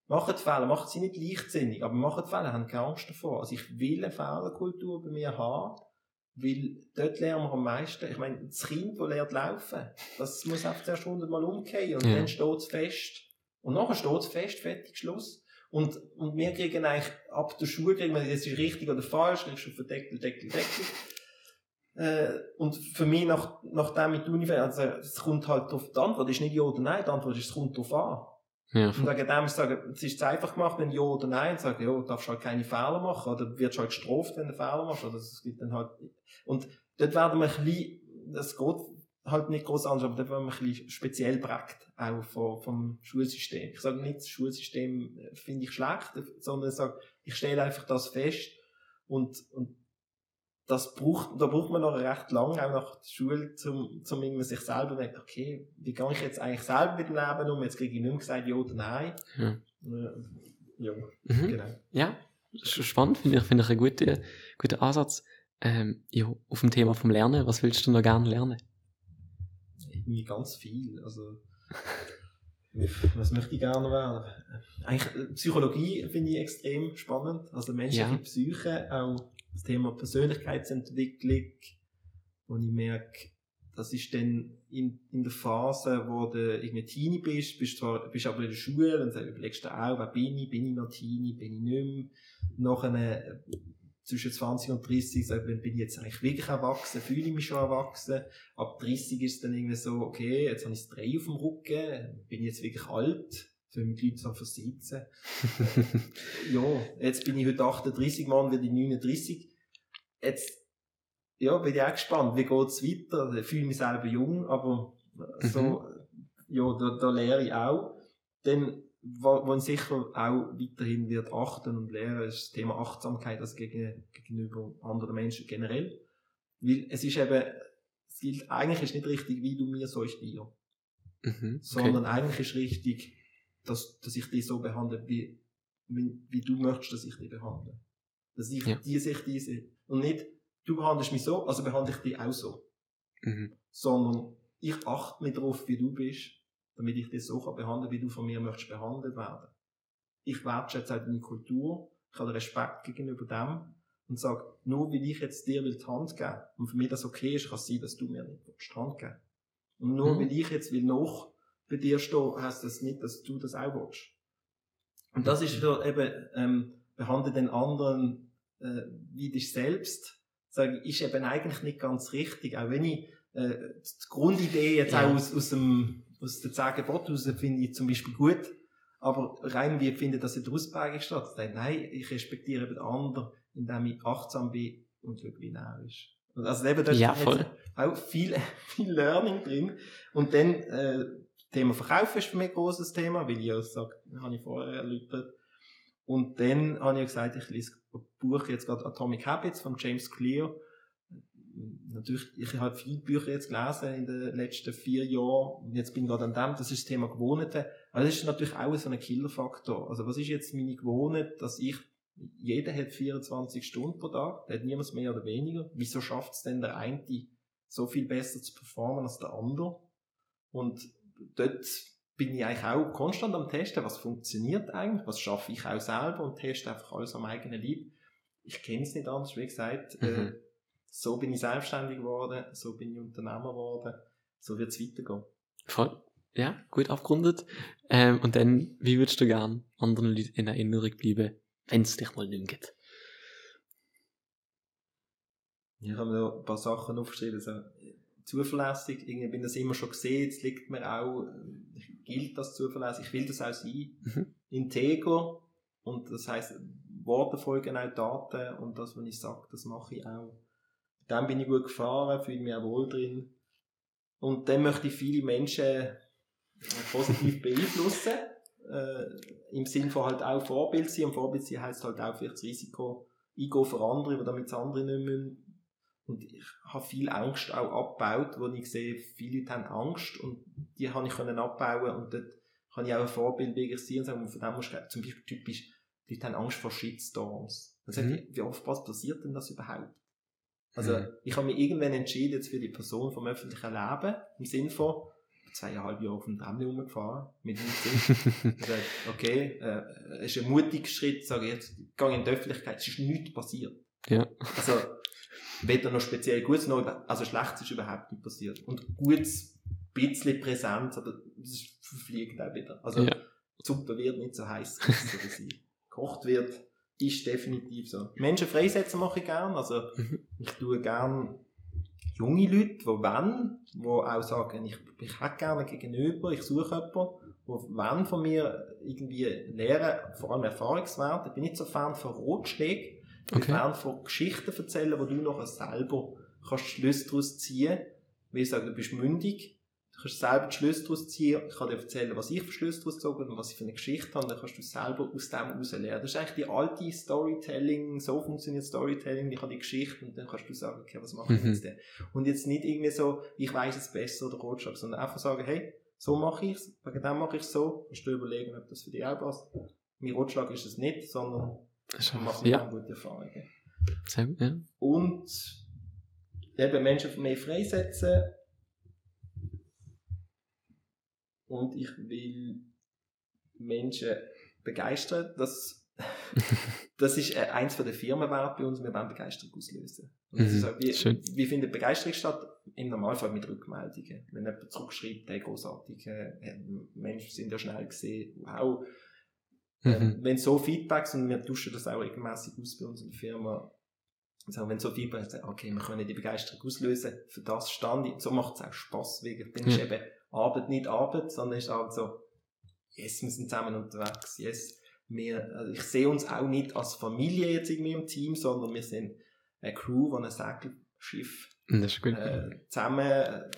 macht Fehler, macht sie nicht leichtsinnig, aber macht Fehler, habt keine Angst davor. Also ich will eine Fehlerkultur bei mir haben, weil dort lernen wir am meisten. Ich meine, das Kind, das lernt laufen, das muss einfach zuerst hundertmal umkehren und Ja. dann steht es fest. Und nachher steht es fest, fertig, Schluss. Und, und wir kriegen eigentlich ab der Schule, kriegen wir, das ist richtig oder falsch, kriegst du auf den Deckel, Deckel, Deckel. Äh, und für mich, nach, nachdem mit der Uni, also, es kommt halt drauf, die Antwort ist nicht ja oder nein, die Antwort ist, es kommt drauf an. Ja, Und wegen dem sagen, es ist einfach gemacht, wenn ja oder nein, und sagen, ja, du darfst halt keine Fehler machen, oder wirst halt gestraft, wenn du Fehler machst, oder es gibt dann halt, und dort werden wir ein bisschen, das geht halt nicht groß anders, aber dort werden wir ein bisschen speziell prägt, auch vom, vom Schulsystem. Ich sage nicht, das Schulsystem finde ich schlecht, sondern ich sage, ich stelle einfach das fest, und, und das braucht, da braucht man noch recht lange, auch nach der Schule, zum irgendwie sich selber denken, okay, wie gehe ich jetzt eigentlich selber mit dem Leben um? Jetzt kriege ich nicht mehr gesagt, ja oder nein. Ja. Äh, Ja, Mhm. genau. Ja, spannend, finde ich, finde ich einen guten, guten Ansatz. Ähm, ja, auf dem Thema vom Lernen, was willst du noch gerne lernen? Irgendwie ganz viel. Also, was möchte ich gerne werden? Eigentlich, äh, Psychologie finde ich extrem spannend. Also menschliche Ja. Psyche, auch das Thema Persönlichkeitsentwicklung, wo ich merke, das ist dann in, in der Phase, wo du irgendwie Teenie bist, bist zwar, bist aber in der Schule und dann überlegst du auch, wer bin ich, bin ich noch Teenie, bin ich nicht mehr. Nachher, äh, zwischen 20 und 30, sag, ich, bin ich jetzt eigentlich wirklich erwachsen, fühle ich mich schon erwachsen. Ab 30 ist es dann irgendwie so, okay, jetzt habe ich das Dreh auf dem Rücken, bin ich jetzt wirklich alt, mich die Leute so versitzen. ja, jetzt bin ich heute 38, morgen werde ich 39. Jetzt, ja, bin ich auch gespannt, wie geht's weiter? Ich fühle mich selber jung, aber so, ja, da, da lehre ich auch. Dann, ich sicher auch weiterhin wird achten und lehren, ist das Thema Achtsamkeit also gegen, gegenüber anderen Menschen generell. Weil es ist eben, es gilt, eigentlich ist nicht richtig, wie du mir, so ich dir. Mhm, okay. Sondern eigentlich ist richtig, dass, dass ich dich so behandle, wie, wie, wie du möchtest, dass ich dich behandle. Dass ich Ja. die Sicht diese und nicht, du behandelst mich so, also behandle ich dich auch so. Mhm. Sondern ich achte mich darauf, wie du bist, damit ich dich so kann behandeln wie du von mir möchtest behandelt werden. Ich wertschätze auch deine Kultur, ich habe Respekt gegenüber dem und sage, nur weil ich jetzt dir will die Hand geben und für mich das okay ist, kann es sein, dass du mir nicht willst, die Hand geben Und nur Mhm. weil ich jetzt will noch bei dir stehen, heisst das nicht, dass du das auch willst. Und das ist wieder eben, ähm, behandle den anderen äh, wie dich selbst, sage ich, ist eben eigentlich nicht ganz richtig. Auch wenn ich äh, die Grundidee jetzt Ja. auch aus, aus, dem, aus den zehn Geboten raus finde ich zum Beispiel gut, aber rein wie finde, dass in der zu sagen, nein, ich respektiere eben den anderen, indem ich achtsam bin und wie er ist. Also eben dort Ja, ist auch viel, viel Learning drin. Und dann, äh, Thema Verkauf ist für mich ein großes Thema, weil ich ja sage, habe ich vorher erläutert. Und dann habe ich gesagt, ich lese ein Buch jetzt gerade Atomic Habits von James Clear. Natürlich, ich habe viele Bücher jetzt gelesen in den letzten vier Jahren. Jetzt bin ich gerade an dem, das ist das Thema Gewohnheiten. Aber das ist natürlich auch so ein Killerfaktor. Also was ist jetzt meine Gewohnheit, dass ich, jeder hat 24 Stunden pro Tag, der hat niemand mehr oder weniger. Wieso schafft es denn der eine so viel besser zu performen als der andere? Und dort bin ich eigentlich auch konstant am Testen, was funktioniert eigentlich, was schaffe ich auch selber und teste einfach alles am eigenen Leib. Ich kenne es nicht anders, wie gesagt. Mhm. Äh, so bin ich selbstständig geworden, so bin ich Unternehmer geworden, so wird es weitergehen. Voll. Ja, gut abgerundet. Ähm, und dann, wie würdest du gern anderen Leuten in Erinnerung bleiben, wenn es dich mal nicht mehr gibt? Ich habe mir ein paar Sachen aufgeschrieben, so zuverlässig, irgendwie bin das immer schon gesehen, es liegt mir auch, äh, gilt das zuverlässig, ich will das auch sein, Mhm. integer und das heißt Worte folgen auch Daten. Und das, was ich sage, das mache ich auch. Dann bin ich gut gefahren, fühle mich auch wohl drin. Und dann möchte ich viele Menschen äh, positiv beeinflussen, äh, im Sinn von halt auch Vorbild sein. Und Vorbild sein heisst halt auch vielleicht das Risiko eingehen für andere, damit es andere nicht müssen und ich habe viel Angst auch abgebaut, wo ich sehe, viele Leute haben Angst und die habe ich können abbauen und dort kann ich auch ein Vorbild wirklich sein und sagen, von dem musst du, zum Beispiel typisch, die Leute haben Angst vor Shitstorms. Dann sage Mhm. wie oft was passiert denn das überhaupt? Also, Mhm. ich habe mich irgendwann entschieden jetzt für die Person vom öffentlichen Leben, im Sinn von, zweieinhalb Jahre auf dem Tramli rumgefahren, mit dem Sinn. Ich sage, okay, äh, es ist ein mutiger Schritt, sage ich jetzt, gehe in die Öffentlichkeit, es ist nichts passiert. Ja. Also, weder noch speziell Gutes, noch, über- also Schlechtes ist überhaupt nicht passiert. Und Gutes, ein bisschen Präsenz, aber das verfliegt auch wieder. Also, Ja. die Suppe wird nicht so heiß, wie sie gekocht wird, ist definitiv so. Menschen freisetzen mache ich gern, also, Mhm. ich tue gern junge Leute, die wollen, die auch sagen, ich, ich hätte gerne gegenüber, ich suche jemanden wollen von mir irgendwie lernen, vor allem Erfahrungswerte. Ich bin nicht so Fan von Rotschlägen. Okay. Fan von Geschichten erzählen, wo du nachher selber kannst Schlüsse daraus ziehen. Wie ich sage, du bist mündig. Du kannst selber die Schlüsse daraus ziehen. Ich kann dir erzählen, was ich für Schlüsse daraus gezogen habe und was ich für eine Geschichte habe. Dann kannst du selber aus dem heraus lernen. Das ist eigentlich die alte Storytelling. So funktioniert Storytelling. Ich habe die Geschichte und dann kannst du sagen, okay, was mache ich Mhm. jetzt denn? Und jetzt nicht irgendwie so, ich weiß es besser oder Rotschlag, sondern einfach sagen, hey, so mache ich es, wegen dem mache ich es so. Kannst du überlegen, ob das für dich auch passt. Mein Rotschlag ist es nicht, sondern ich mache mit Ja, gute Erfahrungen. sehr ja. Und eben Menschen mehr freisetzen. Und ich will Menschen begeistern. Das, das ist äh, eins von der Firmenwerte bei uns. Wir wollen Begeisterung auslösen. Das Mhm, auch, wie, schön. findet Begeisterung statt? Im Normalfall mit Rückmeldungen. Wenn jemand zurückschreibt, hey, großartig, äh, Menschen sind ja schnell gesehen, wow. Äh, Mhm. Wenn so Feedbacks, und wir tauschen das auch regelmäßig aus bei uns in der Firma, also wenn so Feedbacks sagen, okay, wir können die Begeisterung auslösen, für das stand ich, so macht es auch Spass, wegen, dann ist Ja. eben Arbeit nicht Arbeit, sondern ist halt so, yes, wir sind zusammen unterwegs, yes, wir, also ich sehe uns auch nicht als Familie jetzt irgendwie im Team, sondern wir sind eine Crew, die ein Segelschiff äh, zusammen äh,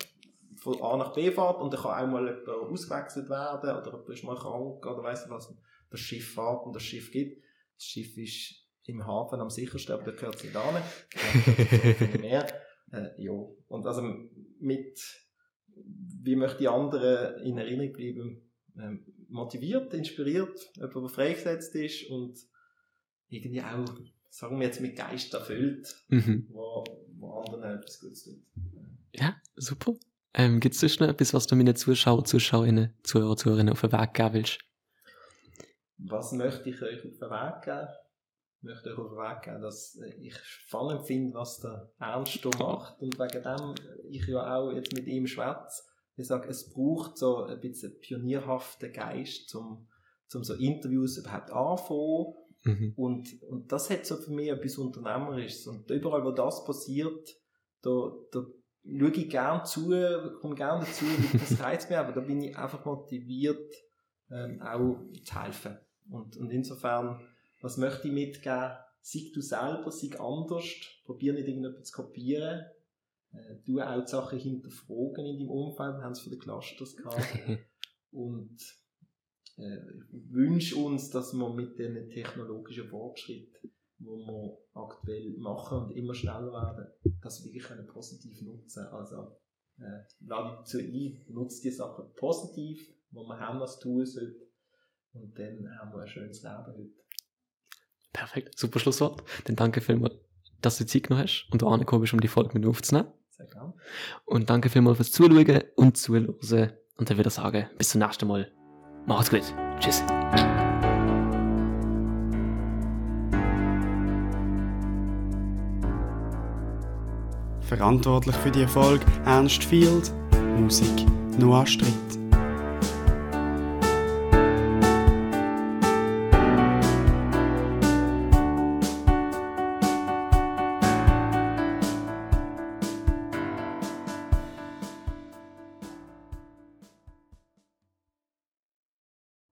von A nach B fährt und dann kann auch mal jemand ausgewechselt werden oder jemand ist mal krank oder weiss was. Das Schiff fährt und das Schiff gibt. Das Schiff ist im Hafen am sichersten, aber da gehört es nicht an. Mehr. Äh, ja. Und also mit, wie möchte die anderen in Erinnerung bleiben? Ähm, motiviert, inspiriert, jemand, der freigesetzt ist und irgendwie auch, sagen wir jetzt, mit Geist erfüllt Mhm. wo, wo anderen etwas Gutes tut. Ja, super. Ähm, Gibt es sonst noch etwas, was du meinen Zuschauer, Zuschauerinnen, Zuhörer, Zuhörerinnen auf den Weg geben willst? Was möchte ich euch auf den Weg geben? Ich möchte euch auf den Weg geben, dass ich spannend finde, was der Ernst macht und wegen dem ich ja auch jetzt mit ihm schwätze. Ich sage, es braucht so ein bisschen pionierhaften Geist, um, um so Interviews überhaupt anfangen Mhm. Und, und das hat so für mich etwas Unternehmerisches. Und überall, wo das passiert, da, da schaue ich gerne zu, komme gerne dazu, das reizt mich, aber da bin ich einfach motiviert, ähm, auch zu helfen. Und, und insofern, was möchte ich mitgeben? Sei du selber, sei anders, probier nicht irgendetwas zu kopieren, äh, du auch die Sachen hinterfragen in deinem Umfeld, wir haben es von den Clusters gehabt. Und äh, wünsche uns, dass wir mit den technologischen Fortschritten, die wir aktuell machen und immer schneller werden, das wirklich können positiv nutzen Also, äh, lade dazu ein, nutzt die Sachen positiv, wo wir haben, was tun sollten. Und dann haben wir ein schönes Leben heute. Perfekt, super Schlusswort. Dann danke vielmals, dass du Zeit genommen hast und du angekommen bist, um die Folge mit aufzunehmen. Sehr gerne. Und danke vielmals fürs Zuschauen und Zuhören. Und dann würde ich sagen, bis zum nächsten Mal. Macht's gut. Tschüss. Verantwortlich für die Erfolg Ernst Field, Musik Noah Stritt.